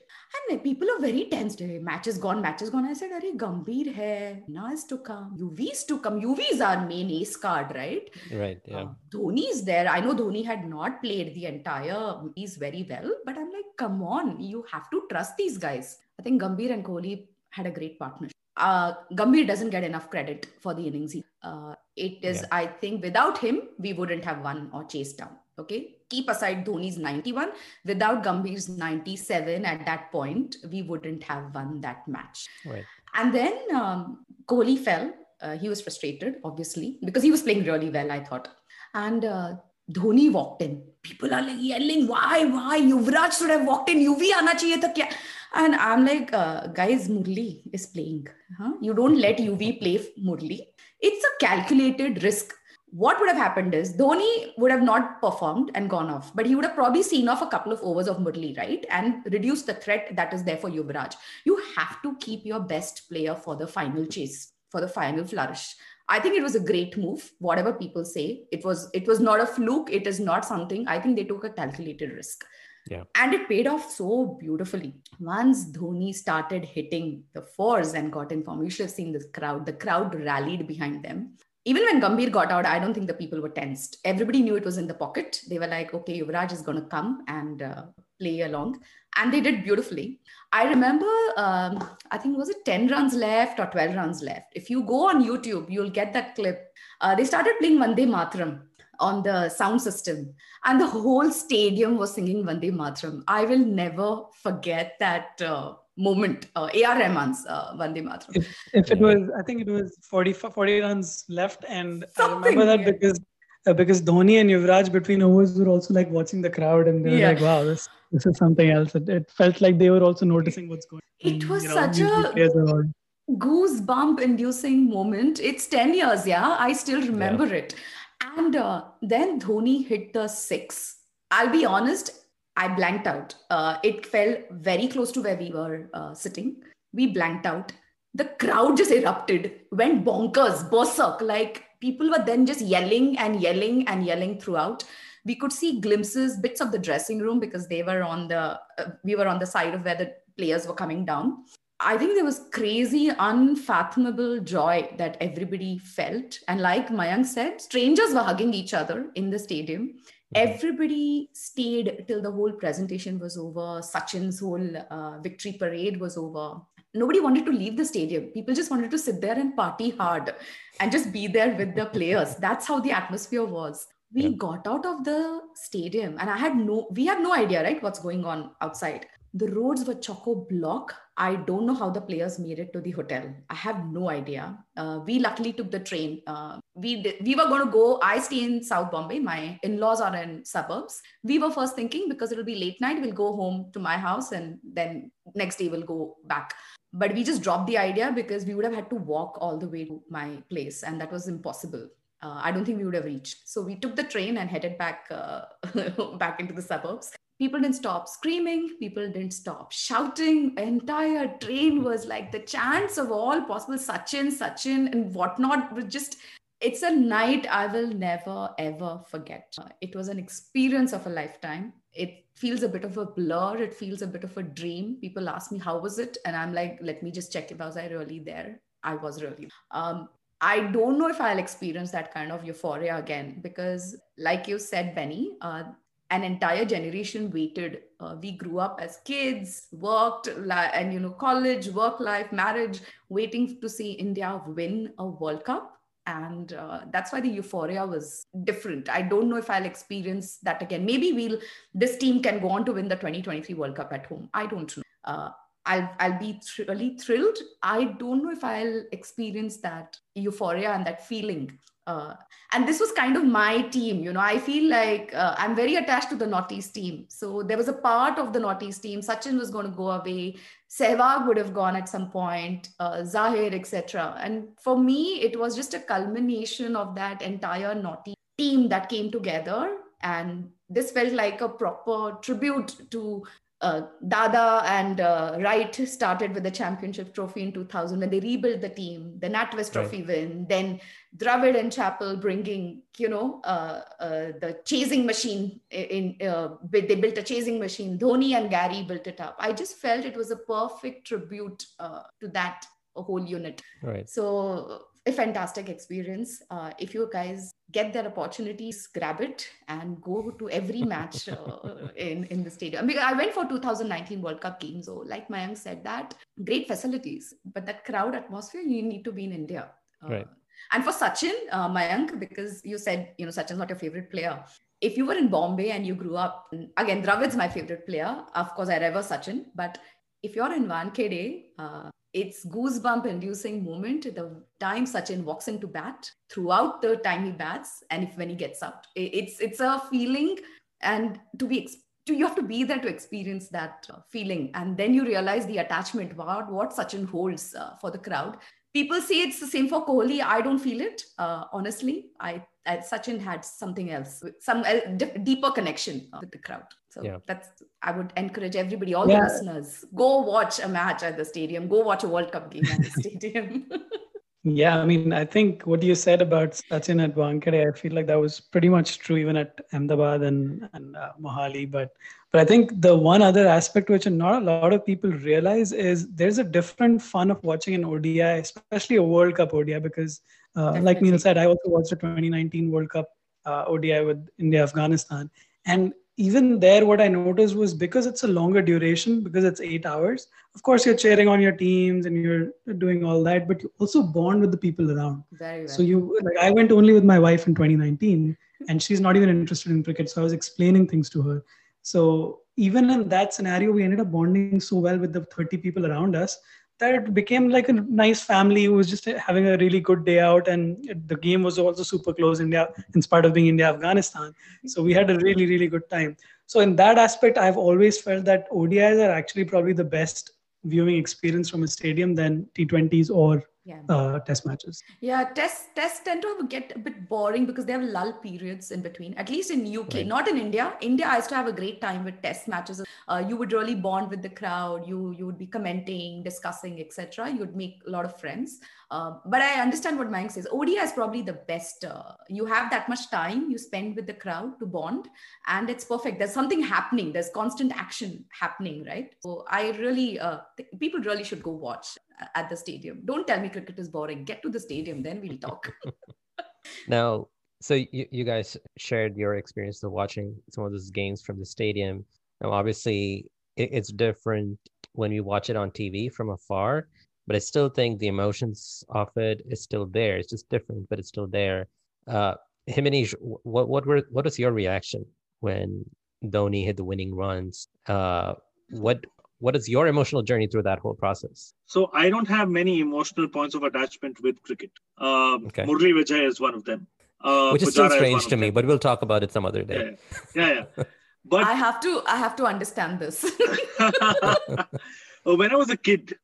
And people are very tense. Match is gone, match is gone. I said, Are Gambhir hai, Na is to come, UV is to come. UV are main ace card, right? Right, yeah. Uh, Dhoni is there. I know Dhoni had not played the entire piece very well, but I'm like, come on, you have to trust these guys. I think Gambhir and Kohli had a great partnership. Uh, Gambhir doesn't get enough credit for the innings. Uh, it is, yeah. I think, without him, we wouldn't have won or chased down. Okay, keep aside Dhoni's 91. Without Gambhir's 97 at that point, we wouldn't have won that match. Right. And then um, Kohli fell. Uh, he was frustrated, obviously, because he was playing really well, I thought. And uh, Dhoni walked in. People are like yelling, why, why? Yuvraj should have walked in. UV aana chahiye tha kya? And I'm like, uh, guys, Murli is playing. Huh? You don't let UV play Murli. It's a calculated risk what would have happened is Dhoni would have not performed and gone off, but he would have probably seen off a couple of overs of Murli, right? And reduced the threat that is there for Yuvraj. You have to keep your best player for the final chase, for the final flourish. I think it was a great move. Whatever people say, it was it was not a fluke. It is not something. I think they took a calculated risk. Yeah. And it paid off so beautifully. Once Dhoni started hitting the fours and got in form, you should have seen this crowd. The crowd rallied behind them even when Gambhir got out, I don't think the people were tensed. Everybody knew it was in the pocket. They were like, okay, Yuvraj is going to come and uh, play along. And they did beautifully. I remember, um, I think was it 10 runs left or 12 runs left. If you go on YouTube, you'll get that clip. Uh, they started playing Vande Mataram on the sound system, and the whole stadium was singing Vande Mataram. I will never forget that. Uh, moment. Uh, A.R. Rahman's uh, Vande Mataram. If, if it was, I think it was 40, 40 runs left, and Something, I remember that because uh, because Dhoni and Yuvraj between overs were also like watching the crowd, and they were yeah. like, "Wow, this this is something else." It, it, felt like they were also noticing what's going. on. It was you know, such a goosebump inducing moment. It's ten years, yeah. I still remember yeah. it. And uh, then Dhoni hit the six. I'll be honest, I blanked out. Uh, it fell very close to where we were uh, sitting. We blanked out. The crowd just erupted, went bonkers, berserk. Like people were then just yelling and yelling and yelling throughout. We could see glimpses bits of the dressing room because they were on the uh, we were on the side of where the players were coming down I think there was crazy, unfathomable joy that everybody felt. And like Mayank said, strangers were hugging each other in the stadium. Mm-hmm. Everybody stayed till the whole presentation was over. Sachin's whole uh, victory parade was over. Nobody wanted to leave the stadium. People just wanted to sit there and party hard and just be there with the players. That's how the atmosphere was. We yeah. got out of the stadium and I had no, we had no idea, right, what's going on outside. The roads were choco block. I don't know how the players made it to the hotel. I have no idea. Uh, we luckily took the train. Uh, we did, we were going to go i stay in south bombay. My in-laws are in suburbs. We were first thinking because it'll be late night we'll go home to my house and then next day we'll go back. But we just dropped the idea because we would have had to walk all the way to my place and that was impossible uh, I don't think we would have reached. So we took the train and headed back uh, (laughs) back into the suburbs. People didn't stop screaming. People didn't stop shouting. Entire train was like the chants of all possible sachin sachin and whatnot. Was just it's a night i will never ever forget. It was an experience of a lifetime. It feels a bit of a blur. It feels a bit of a dream. People ask me how was it? And i'm like let me just check if i was i really there. I was really. Um, I don't know if I'll experience that kind of euphoria again because, like you said, Benny, uh, an entire generation waited. Uh, we grew up as kids, worked, and you know, college, work life, marriage, waiting to see India win a World Cup. And uh, that's why the euphoria was different. I don't know if I'll experience that again. Maybe we'll, this team can go on to win the 2023 World Cup at home. I don't know. Uh, I'll, I'll be really thrilled. I don't know if I'll experience that euphoria and that feeling uh, and this was kind of my team you know. I feel like uh, i'm very attached to the noughties team. So there was a part of the noughties team sachin was going to go away sehwag would have gone at some point uh, Zaheer etc and for me it was just a culmination of that entire noughties team that came together and this felt like a proper tribute to uh, Dada and uh, Wright started with the championship trophy in 2000 when they rebuilt the team, the NatWest Trophy right. win, then Dravid and Chappell bringing, you know, uh, uh the chasing machine. In uh, they built a chasing machine. Dhoni and Gary built it up. I just felt it was a perfect tribute uh, to that whole unit. Right. So a fantastic experience. Uh, if you guys get that opportunities, grab it and go to every match uh, (laughs) in, in the stadium. Because I went for 2019 World Cup games. So like Mayank said that, great facilities, but that crowd atmosphere, you need to be in India. Uh, right. And for Sachin, uh, Mayank, because you said, you know, Sachin's not your favorite player. If you were in Bombay and you grew up, again, Dravid's my favorite player. Of course, I ever Sachin. But if you're in Wankhede, uh, it's goosebump inducing moment. The time sachin walks into bat throughout the time he bats and if when he gets out it's it's a feeling and to be to, you have to be there to experience that uh, feeling. And then you realize the attachment what what sachin holds uh, for the crowd. People say it's the same for kohli. I don't feel it uh, honestly. I uh, Sachin had something else, some uh, d- deeper connection with the crowd. So yeah. that's I would encourage everybody, all yeah. the listeners, go watch a match at the stadium, go watch a World Cup game at the (laughs) stadium. yeah, I mean, I think what you said about Sachin at Wankhede, I feel like that was pretty much true even at Ahmedabad and and uh, Mohali. But but I think the one other aspect which not a lot of people realize is there's a different fun of watching an ODI, especially a World Cup ODI, because uh, like Neil said, I also watched the 2019 World Cup uh, ODI with India Afghanistan, and even there, what I noticed was because it's a longer duration, because it's eight hours. Of course, you're cheering on your teams and you're doing all that, but you also bond with the people around. Very So you, like, I went only with my wife in 2019, and she's not even interested in cricket. So I was explaining things to her. So even in that scenario, we ended up bonding so well with the 30 people around us that it became like a nice family who was just having a really good day out. And the game was also super close india in spite of being india afghanistan. So we had a really really good time. So in that aspect i've always felt that odis are actually probably the best viewing experience from a stadium than t20s or yeah. uh, test matches. Yeah, tests tests tend to get a bit boring because they have lull periods in between. At least in UK, right. not in India. India, I used to have a great time with test matches. Uh, you would really bond with the crowd. You you would be commenting, discussing, etc. You would make a lot of friends. Uh, but I understand what Mayank says. ODI is probably the best. Uh, you have that much time you spend with the crowd to bond, and it's perfect. There's something happening. There's constant action happening, right? So I really, uh, th- people really should go watch at the stadium. Don't tell me cricket is boring. Get to the stadium, then we'll talk. (laughs) now, so you, you guys shared your experience of watching some of those games from the stadium. Now, obviously, it, it's different when you watch it on TV from afar but I still think the emotions of it is still there. It's just different, but it's still there. Uh, Himanish, what what were what was your reaction when Dhoni hit the winning runs? Uh, what what is your emotional journey through that whole process? So I don't have many emotional points of attachment with cricket. Um, okay. Murali Vijay is one of them. Uh, Which is Pujara still strange is to me, but we'll talk about it some other day. Yeah, yeah. yeah. (laughs) But I have to I have to understand this. (laughs) when I was a kid,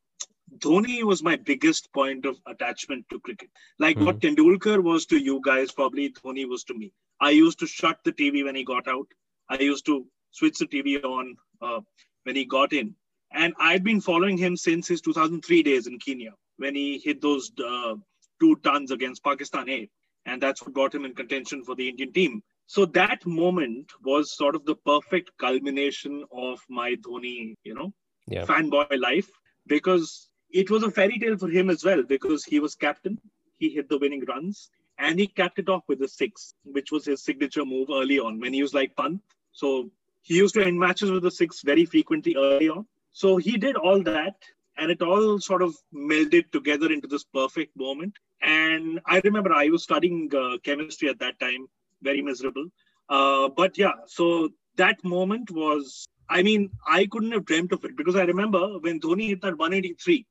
Dhoni was my biggest point of attachment to cricket. Like mm-hmm. what Tendulkar was to you guys, probably Dhoni was to me. I used to shut the TV when he got out. I used to switch the TV on uh, when he got in. And I'd been following him since his 2003 days in Kenya when he hit those uh, two tons against Pakistan A. And that's what got him in contention for the Indian team. So that moment was sort of the perfect culmination of my Dhoni, you know, yeah. fanboy life because it was a fairy tale for him as well because he was captain. He hit the winning runs and he capped it off with a six, which was his signature move early on when he was like Pant. So he used to end matches with a six very frequently early on. So he did all that and it all sort of melded together into this perfect moment. And I remember I was studying uh, chemistry at that time, very miserable. Uh, but yeah, so that moment was, I mean, I couldn't have dreamt of it because I remember when Dhoni hit that 183,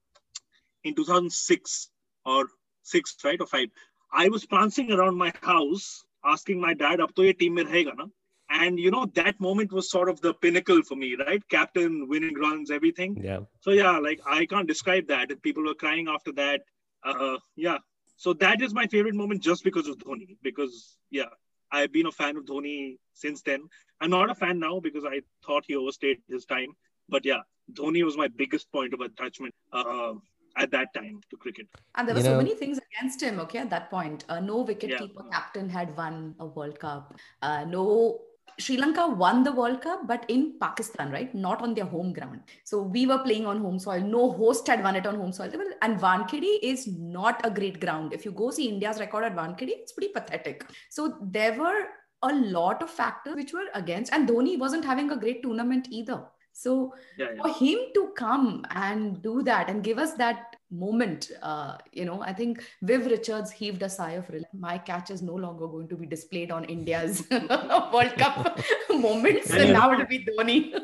in 2006 or 6 right or 5 i was prancing around my house asking my dad ab to ye team mein rahega na and you know that moment was sort of the pinnacle for me right? Captain winning runs everything. Yeah. So yeah like i can't describe that. People were crying after that uh, yeah. So that is my favorite moment just because of dhoni because yeah i've been a fan of dhoni since then. I'm not a fan now because i thought he overstayed his time but yeah dhoni was my biggest point of attachment uh, at that time to cricket. And there were you so know, many things against him, okay, at that point. Uh, no wicketkeeper yeah. captain had won a World Cup. Uh, no Sri Lanka won the World Cup, but in Pakistan, right? Not on their home ground. So we were playing on home soil. No host had won it on home soil. And Wankhede is not a great ground. If you go see India's record at Wankhede, it's pretty pathetic. So there were a lot of factors which were against, and Dhoni wasn't having a great tournament either. So yeah, yeah. for him to come and do that and give us that moment, uh, you know, I think Viv Richards heaved a sigh of relief. My catch is no longer going to be displayed on India's (laughs) World Cup (laughs) moments, and, and now it'll be Dhoni.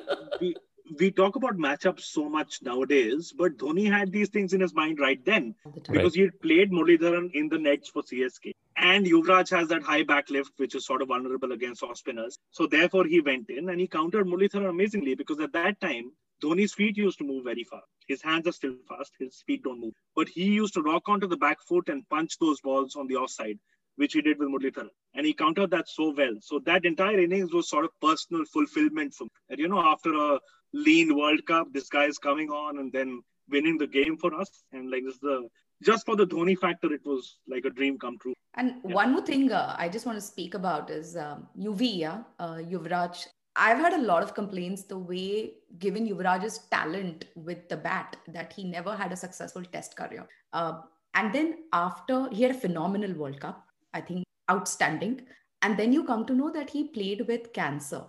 we, we talk about matchups so much nowadays, but Dhoni had these things in his mind right then because right. he had played Muralidharan in the nets for CSK. And Yuvraj has that high back lift, which is sort of vulnerable against off spinners. So therefore, he went in and he countered Muralidharan amazingly because at that time, Dhoni's feet used to move very fast. His hands are still fast, his feet don't move. But he used to rock onto the back foot and punch those balls on the offside, which he did with Muralidharan. And he countered that so well. So that entire innings was sort of personal fulfillment for me. And, you know, after a lean World Cup, this guy is coming on and then winning the game for us. And like this is the just for the Dhoni factor, it was like a dream come true. And yeah. one more thing uh, I just want to speak about is um, UV, yeah, uh, Yuvraj. I've had a lot of complaints the way, given Yuvraj's talent with the bat, that he never had a successful test career. Uh, and then after, he had a phenomenal World Cup, I think outstanding. And then you come to know that he played with cancer.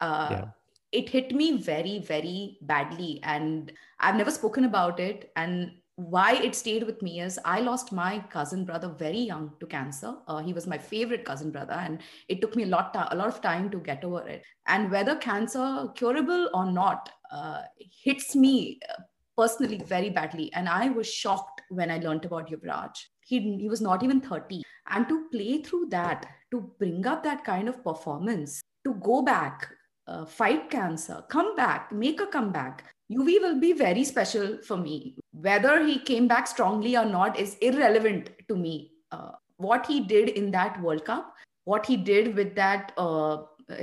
Uh, yeah. It hit me very, very badly. And I've never spoken about it. And why it stayed with me is I lost my cousin brother very young to cancer. Uh, he was my favorite cousin brother, and it took me a lot a lot of time to get over it. And whether cancer curable or not uh, hits me uh, personally very badly. And I was shocked when I learned about Yuvraj. He he was not even thirty, and to play through that, to bring up that kind of performance, to go back. Uh, fight cancer, come back, make a comeback, UV will be very special for me whether he came back strongly or not is irrelevant to me. Uh, what he did in that World Cup, what he did with that uh,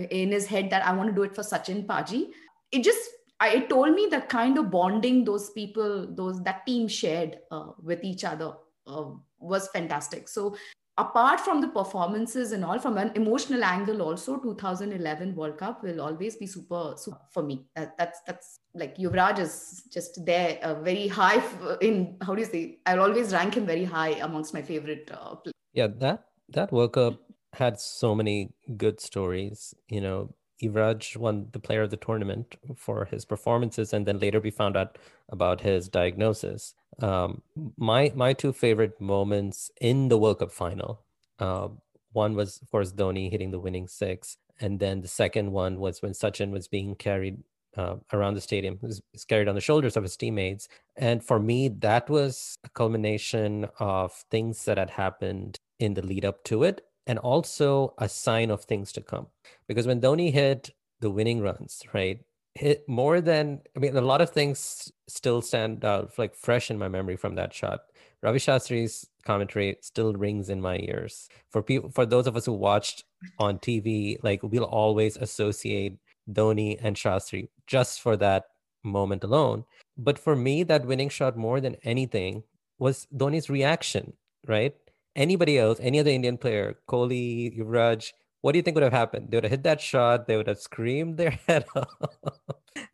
in his head that I want to do it for Sachin Paji, it just it told me the kind of bonding those people, those that team shared uh, with each other uh, was fantastic. So apart from the performances and all from an emotional angle also 2011 world cup will always be super, super for me that, that's that's like yuvraj is just there uh, very high in how do you say i'll always rank him very high amongst my favorite uh, players. yeah that that world cup had so many good stories you know Yuvraj won the player of the tournament for his performances, and then later we found out about his diagnosis. Um, my my two favorite moments in the World Cup final. Uh, one was, of course, Dhoni hitting the winning six, and then the second one was when Sachin was being carried uh, around the stadium. He was, carried on the shoulders of his teammates, and for me, that was a culmination of things that had happened in the lead up to it and also a sign of things to come. Because when Dhoni hit the winning runs, right, hit more than I mean, a lot of things still stand out like fresh in my memory from that shot. Ravi Shastri's commentary still rings in my ears. For people, for those of us who watched on TV, like we'll always associate Dhoni and Shastri just for that moment alone. But for me, that winning shot more than anything was Dhoni's reaction, right? anybody else, any other Indian player, Kohli, Yuvraj, what do you think would have happened? They would have hit that shot. They would have screamed their (laughs) head off.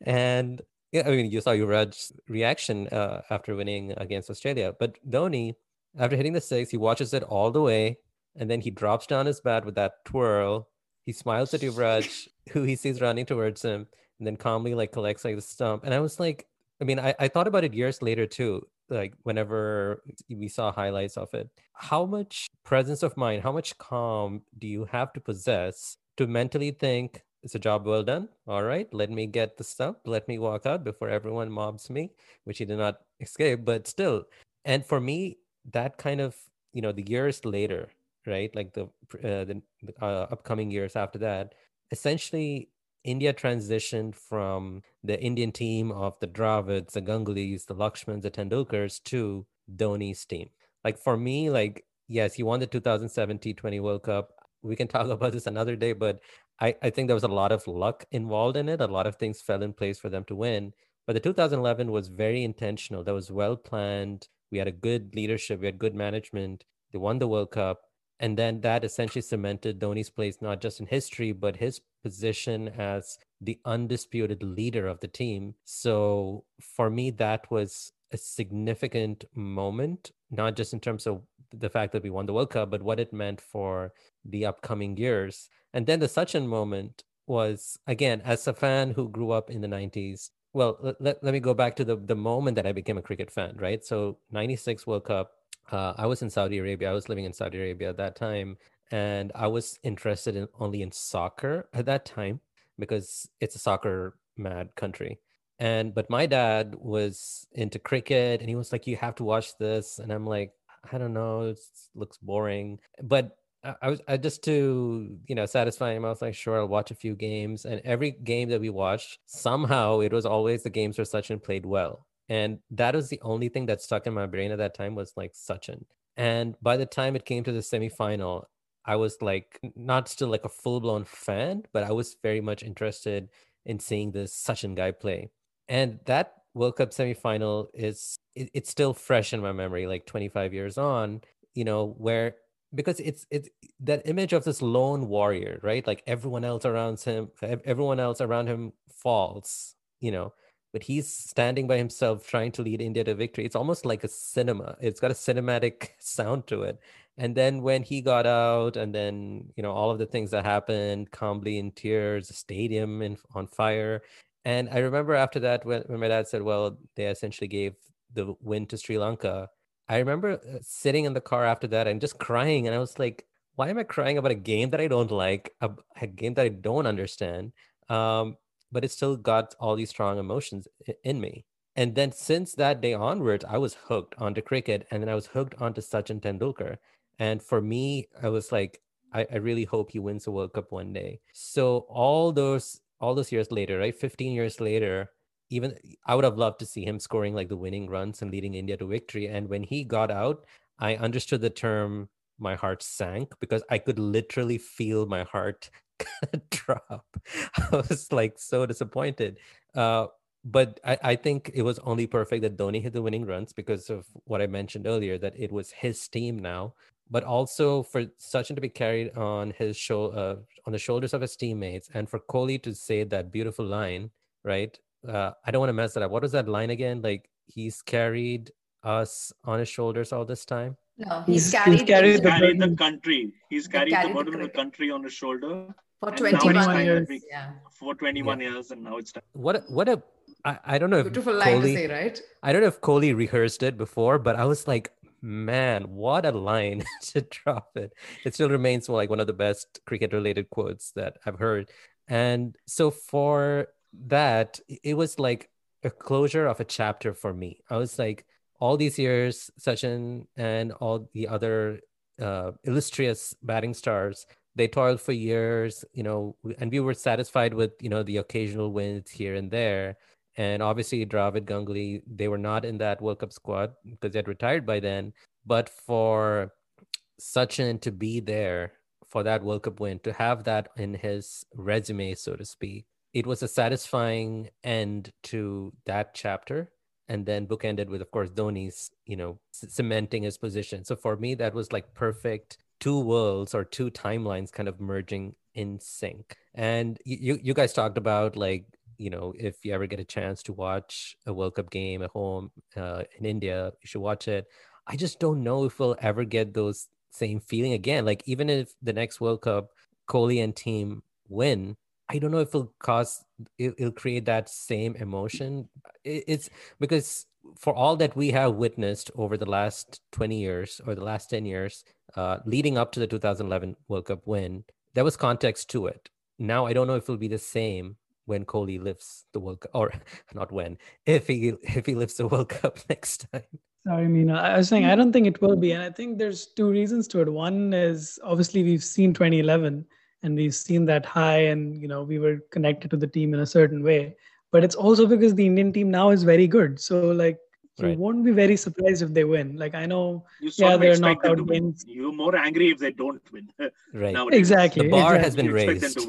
and yeah, I mean, you saw Yuvraj's reaction uh, after winning against Australia. But Dhoni, after hitting the six, he watches it all the way, and then he drops down his bat with that twirl. He smiles at Yuvraj, who he sees running towards him, and then calmly like collects like the stump. And I was like, I mean, I, I thought about it years later too like whenever we saw highlights of it. How much presence of mind how much calm do you have to possess to mentally think it's a job well done. All right let me get the stuff. Let me walk out before everyone mobs me which he did not escape but still. And for me that kind of you know the years later right like the uh, the uh, upcoming years after that essentially India transitioned from the Indian team of the Dravids, the Gangulys, the Lakshmans, the Tendulkars to Dhoni's team. Like for me, like, yes, he won the 2007 T20 World Cup. We can (laughs) talk about this another day, but I, I think there was a lot of luck involved in it. A lot of things fell in place for them to win. But the 2011 was very intentional. That was well planned. We had a good leadership. We had good management. They won the World Cup and then that essentially cemented Dhoni's place not just in history but his position as the undisputed leader of the team. So for me, that was a significant moment, not just in terms of the fact that we won the World Cup, but what it meant for the upcoming years. And then the Sachin moment was again, as a fan who grew up in the 90s. Well, let, let me go back to the, the moment that I became a cricket fan, right? So 96 World Cup, uh, I was in Saudi Arabia. I was living in Saudi Arabia at that time, and I was interested in only in soccer at that time because it's a soccer mad country. And but my dad was into cricket, and he was like, "You have to watch this," and I'm like, "I don't know, it looks boring." But I was I just to you know satisfy him. I was like, "Sure, I'll watch a few games." And every game that we watched, somehow it was always the games where Sachin played well and that was the only thing that stuck in my brain at that time was like Sachin. And by the time it came to the semifinal, I was like not still like a full blown fan, but I was very much interested in seeing this Sachin guy play. And that World Cup semifinal is it, it's still fresh in my memory, like 25 years on, you know, where because it's it's that image of this lone warrior, right? Like everyone else around him, everyone else around him falls, you know, but he's standing by himself trying to lead India to victory. It's almost like a cinema. It's got a cinematic (laughs) sound to it. And then when he got out, and then you know all of the things that happened, Kambli in tears, stadium in, on fire. And I remember after that, when, when my dad said, "Well, they essentially gave the win to Sri Lanka," I remember uh, sitting in the car after that and just crying. And I was like, "Why am I crying about a game that I don't like, a, a game that I don't understand?" Um, but it still got all these strong emotions in me. And then since that day onwards, I was hooked onto cricket and then I was hooked onto Sachin Tendulkar. And for me, I was like, I, I really hope he wins the World Cup one day. So all those all those years later, right? 15 years later, even I would have loved to see him scoring like the winning runs and leading India to victory. And when he got out, I understood the term my heart sank because I could literally feel my heart (laughs) drop. I was like so disappointed. Uh, but I, I, think it was only perfect that Dhoni hit the winning runs because of what I mentioned earlier, that it was his team now. But also for Sachin to be carried on his show uh, on the shoulders of his teammates, and for Kohli to say that beautiful line, right? Uh, I don't want to mess that up. What was that line again? Like he's carried us on his shoulders all this time. No, he's, he's carried, he's carried, the, carried the, country. He's carried, carried the burden of the country on his shoulder for 21 years. Yeah. For 21 yeah. years, and now it's done. What? What a I, I don't know Beautiful if line to say, right? I don't know if Kohli rehearsed it before, but I was like, man, what a line (laughs) to drop it. It still remains like one of the best cricket related quotes that I've heard. And so for that, it was like a closure of a chapter for me. I was like, all these years, Sachin and all the other uh, illustrious batting stars, they toiled for years, you know, and we were satisfied with, you know, the occasional wins here and there. And obviously, Dravid Ganguly, they were not in that World Cup squad because they had retired by then. But for Sachin to be there for that World Cup win, to have that in his resume, so to speak, it was a satisfying end to that chapter. And then bookended with, of course, Dhoni's, you know, cementing his position. So for me, that was like perfect two worlds or two timelines kind of merging in sync. And you you guys talked about like you know, if you ever get a chance to watch a World Cup game at home uh, in India, you should watch it. I just don't know if we'll ever get those same feeling again. Like even if the next World Cup, Kohli and team win, I don't know if it'll cause it, will create that same emotion. It, it's because for all that we have witnessed over the last 20 years or the last 10 years, uh, leading up to the 2011 World Cup win, there was context to it. Now I don't know if it'll be the same when Kohli lifts the World Cup, or (laughs) not when, if he if he lifts the World Cup (laughs) next time. Sorry, Meena. I was saying I don't think it will be, and I think there's two reasons to it. One is obviously we've seen 2011, and we've seen that high, and you know we were connected to the team in a certain way. But it's also because the Indian team now is very good. So like you right. won't be very surprised if they win. Like I know, yeah, they're not knockout wins. You're more angry if they don't win. (laughs) right. Nowadays. Exactly. The bar exactly. has been raised.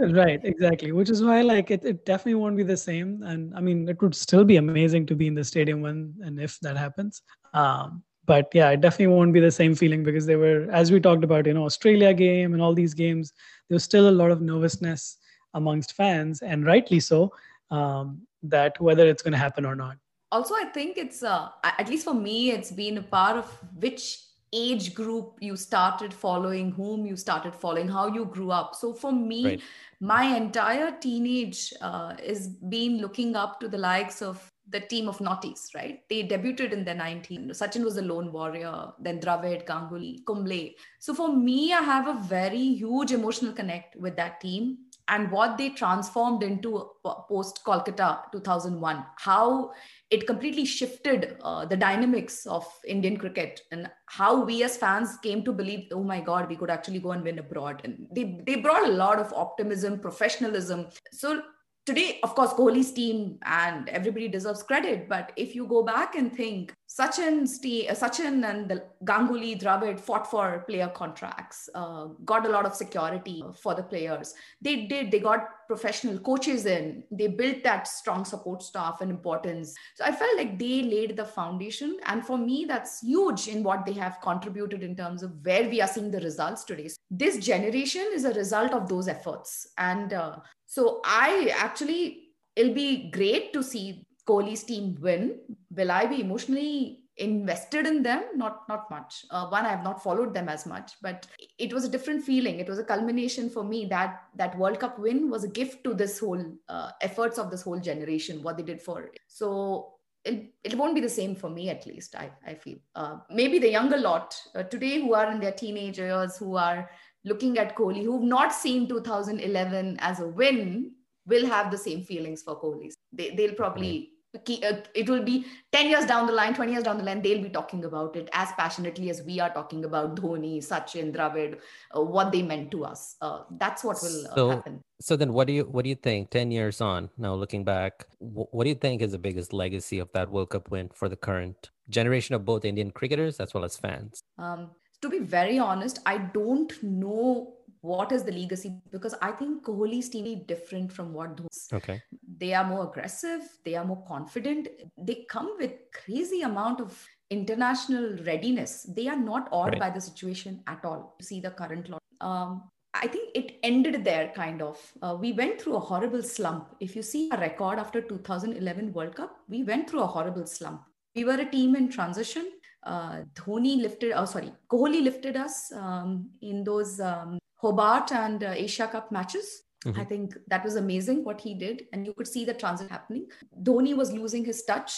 (laughs) right. Exactly. Which is why, like, it, it definitely won't be the same. And I mean, it would still be amazing to be in the stadium when and if that happens. Um, but yeah, it definitely won't be the same feeling because they were, as we talked about, you know, Australia game and all these games. There was still a lot of nervousness amongst fans, and rightly so. Um, that whether it's going to happen or not also i think it's uh, at least for me it's been a part of which age group you started following whom you started following how you grew up. So for me right. my entire teenage uh, is been looking up to the likes of the team of naughties right? They debuted in the 19 sachin was a lone warrior then dravid ganguly kumble. So for me i have a very huge emotional connect with that team and what they transformed into post Kolkata 2001, how it completely shifted uh, the dynamics of Indian cricket and how we as fans came to believe, oh my God, we could actually go and win abroad. And they, they brought a lot of optimism, professionalism. So today, of course, Kohli's team and everybody deserves credit. But if you go back and think, Sachin's team, uh, Sachin and the Ganguly, Dravid fought for player contracts, uh, got a lot of security for the players. They did. They got professional coaches in. They built that strong support staff and importance. So I felt like they laid the foundation. And for me, that's huge in what they have contributed in terms of where we are seeing the results today. This generation is a result of those efforts. And uh, so I actually, it'll be great to see Kohli's team win. Will I be emotionally invested in them? Not not much. Uh, one, I have not followed them as much, but it was a different feeling. It was a culmination for me that that World Cup win was a gift to this whole uh, efforts of this whole generation. What they did for it. So it, it won't be the same for me at least i, I feel uh, maybe the younger lot uh, today who are in their teenage years who are looking at Kohli, who've not seen 2011 as a win, will have the same feelings for Kohli. They, they'll probably uh, it will be 10 years down the line 20 years down the line they'll be talking about it as passionately as we are talking about dhoni sachin dravid uh, what they meant to us. Uh, that's what will uh, so, happen. so then what do you what do you think 10 years on now looking back what do you think is the biggest legacy of that world cup win for the current generation of both indian cricketers as well as fans? Um, to be very honest i don't know what is the legacy because i think kohli's team is different from what Dhoni's. okay they are more aggressive they are more confident they come with crazy amount of international readiness they are not awed right. by the situation at all you see the current law um, I think it ended there, kind of. Uh, we went through a horrible slump. If you see a record after 2011 World Cup, we went through a horrible slump. We were a team in transition. Uh, Dhoni lifted, oh, sorry, Kohli lifted us um, in those um, Hobart and uh, Asia Cup matches. Mm-hmm. I think that was amazing what he did. And you could see the transit happening. Dhoni was losing his touch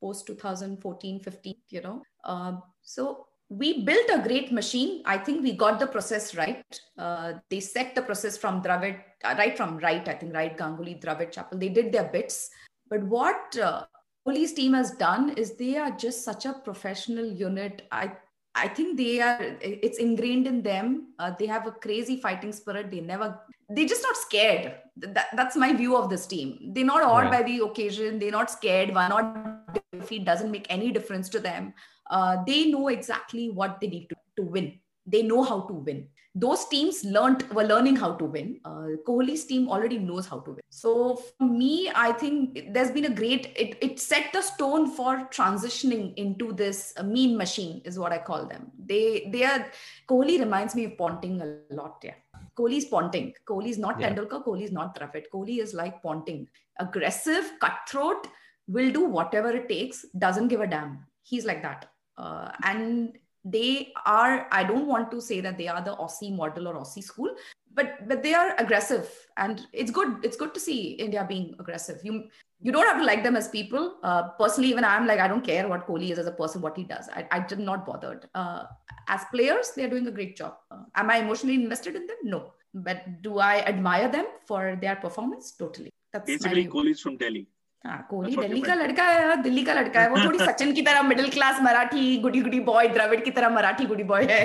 post 2014 15, you know. Uh, so we built a great machine. I think we got the process right. Uh, they set the process from Dravid, uh, right from right, I think, right, Ganguly, Dravid, Chappell. They did their bits. But what uh, Kohli's team has done is they are just such a professional unit. I I think they are, it's ingrained in them. Uh, they have a crazy fighting spirit. They never, they're just not scared. That, that's my view of this team. They're not awed right. by the occasion. They're not scared. One not defeat doesn't make any difference to them. Uh, they know exactly what they need to, to win. They know how to win those teams learned were learning how to win. Uh, Kohli's team already knows how to win. So for me, I think there's been a great. It, it set the stone for transitioning into this uh, mean machine is what I call them. They they are Kohli reminds me of Ponting a lot. Yeah, Kohli's Ponting. Kohli's not yeah. Tendulkar. Kohli's not Dravid. Kohli is like Ponting, aggressive, cutthroat, will do whatever it takes. Doesn't give a damn. He's like that. Uh, and they are i don't want to say that they are the aussie model or aussie school but but they are aggressive and it's good it's good to see india being aggressive. You you don't have to like them as people. Uh, personally even i'm like i don't care what kohli is as a person what he does. I, I did not bothered. Uh, as players they're doing a great job. Uh, am i emotionally invested in them? No. But do i admire them for their performance? Totally. That's basically kohli is from delhi हाँ कोहली दिल्ली का लड़का है दिल्ली का लड़का है वो थोड़ी सचिन की तरह middle class Marathi goody goody boy Dravid की तरह मराठी गुडी बॉय है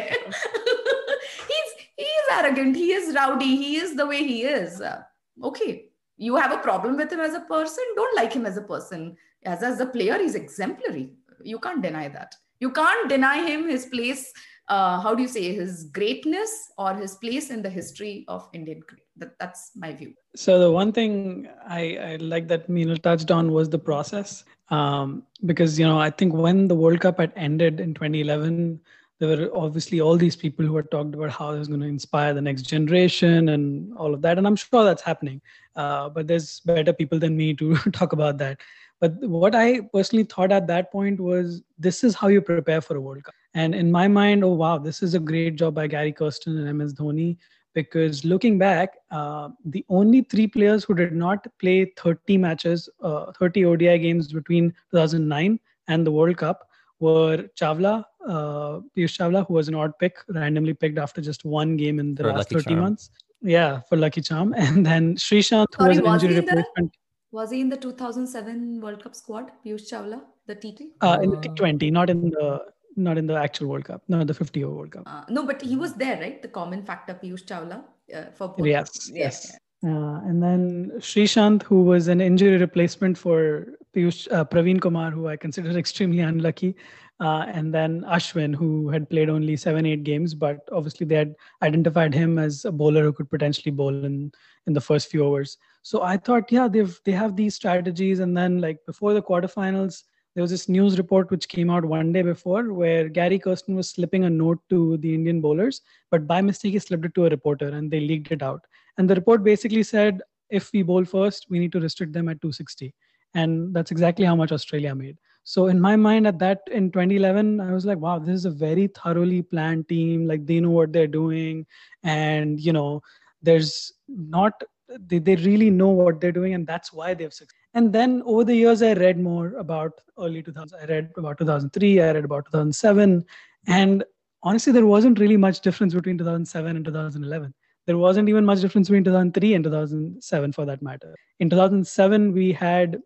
he's he is arrogant he is rowdy he is the way he is okay you have a problem with him as a person don't like him as a person as as a player he's exemplary you can't deny that you can't deny him his place uh, how do you say his greatness or his place in the history of Indian cricket. That, that's my view. So the one thing I, I like that Minal touched on was the process, um, because you know I think when the World Cup had ended in 2011, there were obviously all these people who had talked about how it's going to inspire the next generation and all of that, and I'm sure that's happening. Uh, but there's better people than me to (laughs) talk about that. But what I personally thought at that point was this is how you prepare for a World Cup. And in my mind, oh wow, this is a great job by Gary Kirsten and MS Dhoni. Because looking back, uh, the only three players who did not play 30 matches, uh, 30 ODI games between 2009 and the World Cup were Chawla, uh, Piyush Chawla, who was an odd pick, randomly picked after just one game in the for last 30 charm. months. Yeah, for Lucky Charm. (laughs) And then Sreesanth, who Sorry, was an injury replacement. Was he in the 2007 World Cup squad, Piyush Chawla, the T20? Uh, in the T20, not in the not in the actual World Cup, no, the 50 over World Cup. Uh, no, but he was there, right? The common factor, Piyush Chawla uh, for both. Yes, yeah, yes. Yeah. Uh, and then Sreesanth, who was an injury replacement for Piyush, uh, Praveen Kumar, who I consider (laughs) extremely unlucky. Uh, and then Ashwin, who had played only seven, eight games, but obviously they had identified him as a bowler who could potentially bowl in, in the first few overs. So I thought, yeah, they've they have these strategies. And then like before the quarterfinals, there was this news report which came out one day before where Gary Kirsten was slipping a note to the Indian bowlers, but by mistake he slipped it to a reporter and they leaked it out. And the report basically said, if we bowl first, we need to restrict them at 260. And that's exactly how much Australia made. So in my mind at that in 2011, I was like, wow, this is a very thoroughly planned team. Like they know what they're doing. And, you know, there's not they, they really know what they're doing and that's why they've succeeded and then over the years i read more about early 2000s i read about 2003 i read about 2007 and honestly there wasn't really much difference between 2007 and 2011 there wasn't even much difference between 2003 and 2007 for that matter. In 2007 we had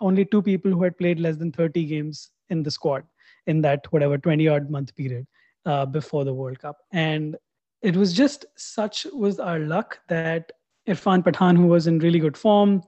only two people who had played less than 30 games in the squad in that whatever 20 odd month period uh, before the World Cup. And it was just such was our luck that Irfan Pathan, who was in really good form,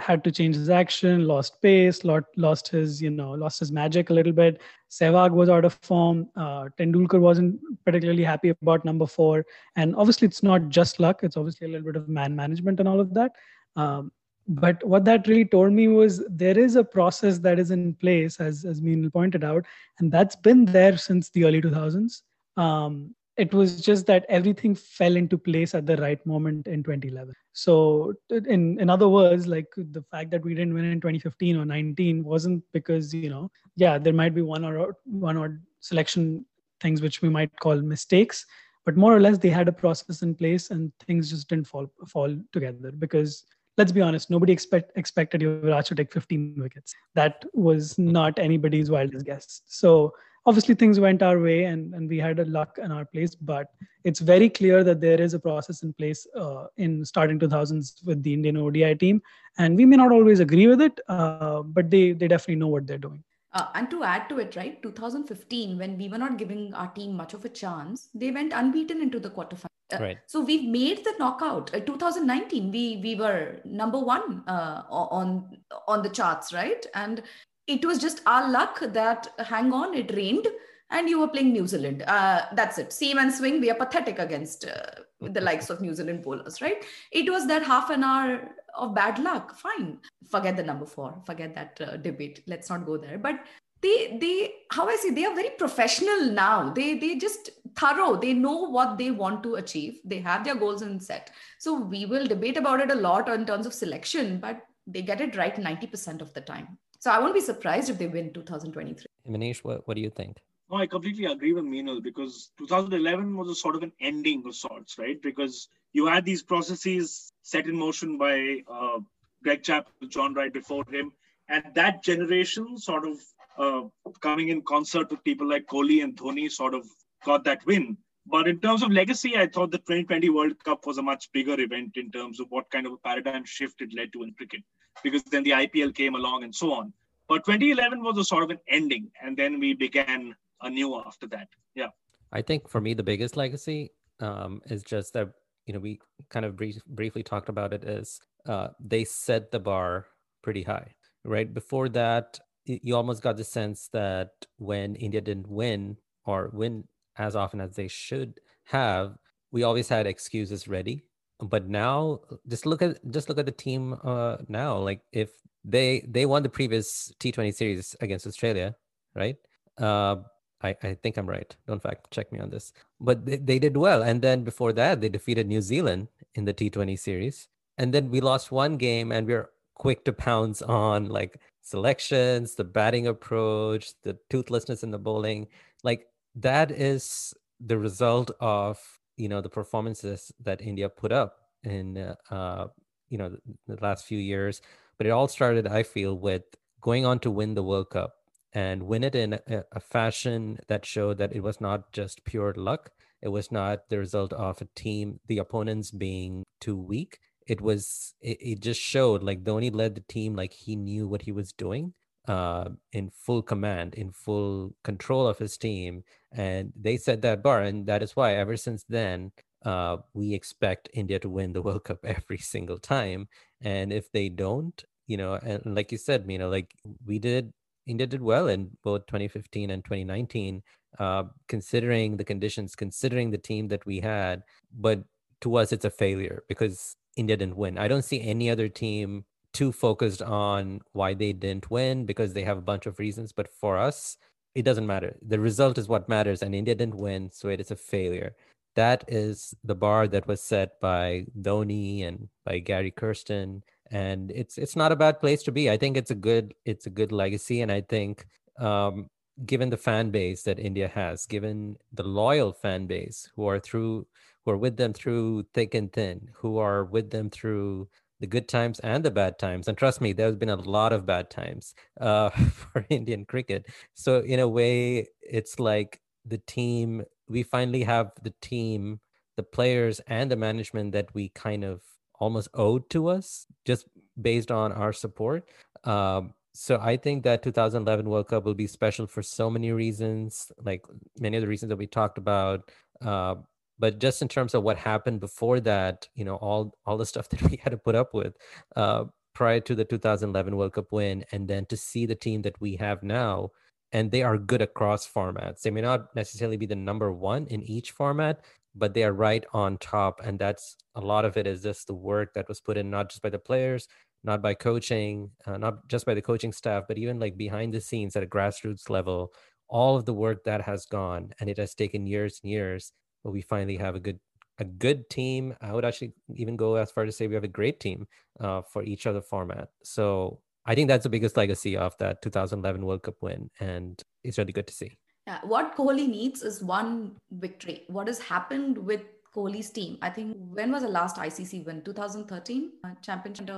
had to change his action, lost pace, lost, lost his, you know, lost his magic a little bit. Sehwag was out of form. Uh, Tendulkar wasn't particularly happy about number four. And obviously, it's not just luck. It's obviously a little bit of man management and all of that. Um, but what that really told me was there is a process that is in place, as as Minal pointed out, and that's been there since the early 2000s. Um, it was just that everything fell into place at the right moment in 2011 so in in other words like the fact that we didn't win in 2015 or 19 wasn't because you know yeah there might be one or one or selection things which we might call mistakes but more or less they had a process in place and things just didn't fall fall together because let's be honest nobody expect expected Yuvraj to take 15 wickets. That was not anybody's wildest guess. So obviously things went our way and, and we had a luck in our place but it's very clear that there is a process in place uh, in starting 2000s with the indian odi team and we may not always agree with it uh, but they they definitely know what they're doing uh, and to add to it, right, 2015, when we were not giving our team much of a chance, they went unbeaten into the quarterfinals. Uh, right. So we've made the knockout. Uh, 2019, we we were number one uh, on on the charts, right? And it was just our luck that hang on it rained and you were playing new zealand. Uh, that's it. Seam and swing we are pathetic against uh, the likes of new zealand bowlers right? It was that half an hour of bad luck. Fine. Forget the number four. Forget that uh, debate. Let's not go there. But they they how i say they are very professional now. They they just thorough. They know what they want to achieve. They have their goals in set. So we will debate about it a lot in terms of selection but they get it right 90% of the time so I won't be surprised if they win 2023. Manish, what, what do you think? No, I completely agree with Minal because 2011 was a sort of an ending of sorts, right? Because you had these processes set in motion by uh, Greg Chappell, John Wright before him, and that generation sort of uh, coming in concert with people like Kohli and Dhoni sort of got that win. But in terms of legacy, I thought the 2020 World Cup was a much bigger event in terms of what kind of a paradigm shift it led to in cricket because then the IPL came along and so on. But 2011 was a sort of an ending, and then we began anew after that. Yeah. I think for me, the biggest legacy um, is just that, you know, we kind of brief, briefly talked about it is uh, they set the bar pretty high, right? Before that, you almost got the sense that when India didn't win or win as often as they should have, we always had excuses ready but now just look at just look at the team uh now like if they they won the previous t20 series against australia right uh I, I think I'm right. Don't fact check me on this. But they, they did well. And then before that, they defeated New Zealand in the T20 series. And then we lost one game and we we're quick to pounce on like selections, the batting approach, the toothlessness in the bowling. Like that is the result of you know the performances that India put up in uh, uh, you know the, the last few years. But it all started, I feel, with going on to win the World Cup and win it in a, a fashion that showed that it was not just pure luck. It was not the result of a team, the opponents being too weak. It was, it, it just showed like Dhoni led the team like he knew what he was doing uh, in full command, in full control of his team, and they set that bar, and that is why ever since then uh, we expect India to win the (laughs) World Cup every single time, and if they don't, you know, and like you said, know, like we did, India did well in both 2015 and 2019, uh, considering the conditions, considering the team that we had, but to us it's a failure because India didn't win. I don't see any other team too focused on why they didn't win because they have a bunch of reasons. But for us, it doesn't matter. The result is what matters, and India didn't win, so it is a failure. That is the bar that was set by Dhoni and by Gary Kirsten, and it's it's not a bad place to be. I think it's a good it's a good legacy, and I think um, given the fan base that India has, given the loyal fan base who are through who are with them through thick and thin, who are with them through the good times and the bad times. And trust me, there's been a lot of bad times uh, (laughs) for Indian cricket. So, in a way, it's like the team, we finally have the team, the players, and the management that we kind of almost owed to us just based on our support. Um, so I think that 2011 World Cup will be special for so many reasons, like many of the reasons that we talked about. Uh, but just in terms of what happened before that, you know, all all the stuff (laughs) that we had to put up with uh, prior to the 2011 World Cup win, and then to see the team that we have now, and they are good across formats. They may not necessarily be the number one in each format, but they are right on top, and that's a lot of it is just the work that was put in, not just by the players, not by coaching, uh, not just by the coaching staff, but even like behind the scenes at a grassroots level, all of the work that has gone, and it has taken years and years, but we finally have a good a good team. I would actually even go as far to say we have a great team uh, for each other format. So I think that's the biggest legacy of that 2011 World Cup win, and it's really good to see. Yeah, what Kohli needs is one victory. What has happened with Kohli's team. I think when was the last ICC win? 2013 uh, championship.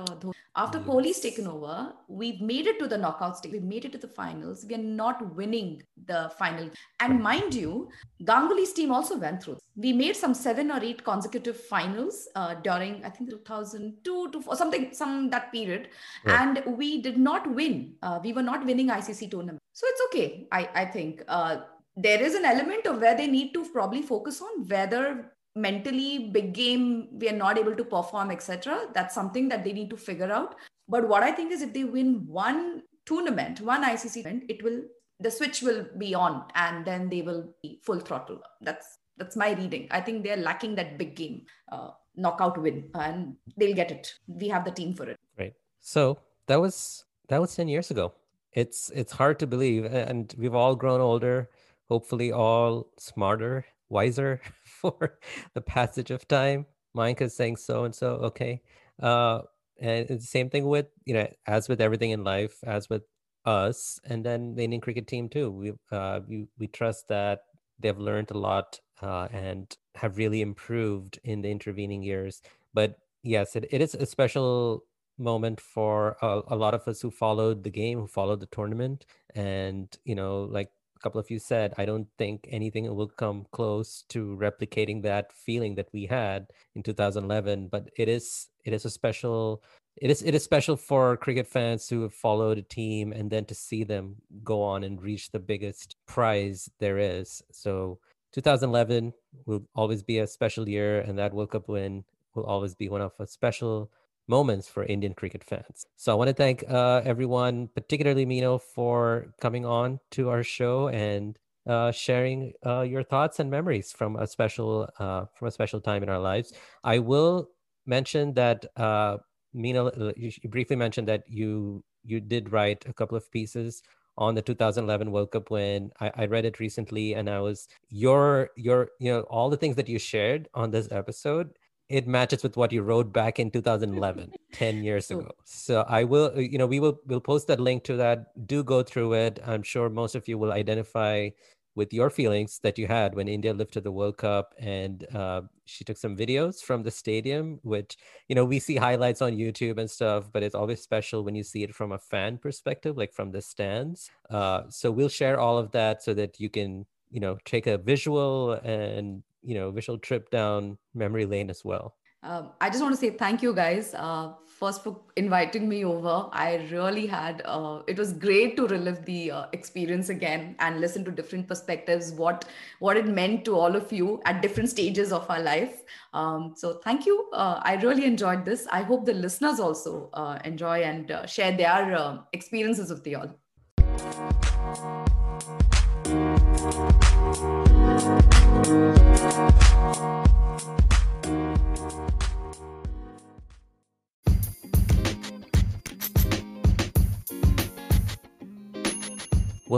After yes. Kohli's taken over, we've made it to the knockout stage. We've made it to the finals. We are not winning the final. And mind you, Ganguly's team also went through. We made some seven or eight consecutive finals uh, during I think 2002 to or something some that period, right. and we did not win. Uh, we were not winning ICC tournament. So it's okay. I I think. Uh, there is an element of where they need to probably focus on whether mentally big game we are not able to perform etc that's something that they need to figure out. But what i think is if they win one tournament one icc event it will the switch will be on and then they will be full throttle. That's that's my reading. I think they're lacking that big game uh, knockout win and they'll get it. We have the team for it. Right. So that was that was 10 years ago. It's it's hard to believe. And we've all grown older hopefully all smarter wiser (laughs) for the passage of time. is saying so and so, okay. Uh, and it's the same thing with, you know, as with everything in life, as with us, and then the Indian cricket team too. We, uh, we, we trust that they've learned a lot uh, and have really improved in the intervening years. But yes, it, it is a special moment for a, a, lot of us who followed the game, who followed the tournament. And, you know, like couple of you said, I don't think anything will come close to replicating that feeling that we had in 2011. But it is it is a special it is it is special for cricket fans who have followed a team and then to see them go on and reach the biggest prize there is. So 2011 will always be a special year, and that World Cup win will always be one of a special moments for Indian cricket fans. So I want to thank uh, everyone, particularly Mino, for coming on to our show and uh, sharing uh, your thoughts and memories from a special uh, from a special time in our lives. I will mention that uh, uh, you briefly mentioned that you you did write a couple of pieces on the 2011 World Cup win. I, I, read it recently, and I was your your you know all the things that you shared on this episode it matches with what you wrote back in 2011 (laughs) 10 years ago. So i will uh, you know we will we'll post that link to that. Do go through it. I'm sure most of you will identify with your feelings that you had when india lifted the world cup and uh, she took some videos from the stadium which you know we see highlights on youtube and stuff but it's always special when you see it from a fan perspective like from the stands. Uh, so we'll share all of that so that you can you know take a visual and you know visual trip down memory lane as well. Um, i just want to say thank you guys uh, first for inviting me over. I really had uh, it was great to relive the uh, experience again and listen to different perspectives what what it meant to all of you at different stages of our life. Um, so thank you. Uh, i really enjoyed this. I hope the listeners also uh, enjoy and uh, share their experiences with you all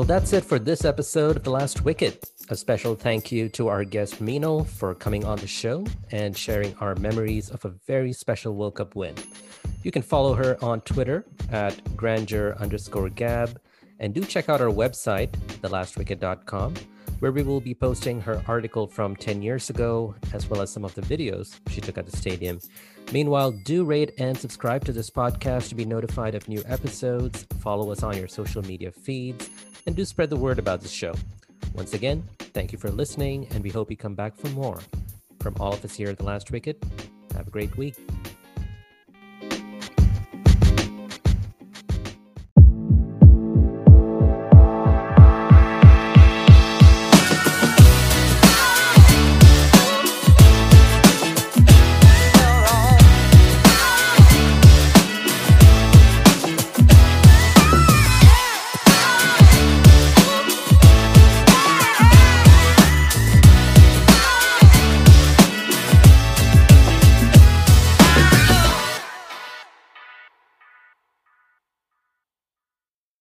well, that's it for this episode of The Last Wicket. A special thank you to our guest Mino for coming on the show and sharing our memories of a very special World Cup win. You can follow her on Twitter at Granger underscore gab and do check out our website, thelastwicket.com, where we will be posting her article from 10 years ago, as well as some of the videos she took at the stadium. Meanwhile, do rate and subscribe to this podcast to be notified of new episodes, follow us on your social media feeds, and do spread the word about the show. Once again, thank you for listening, and we hope you come back for more. From all of us here at The Last Wicket, have a great week.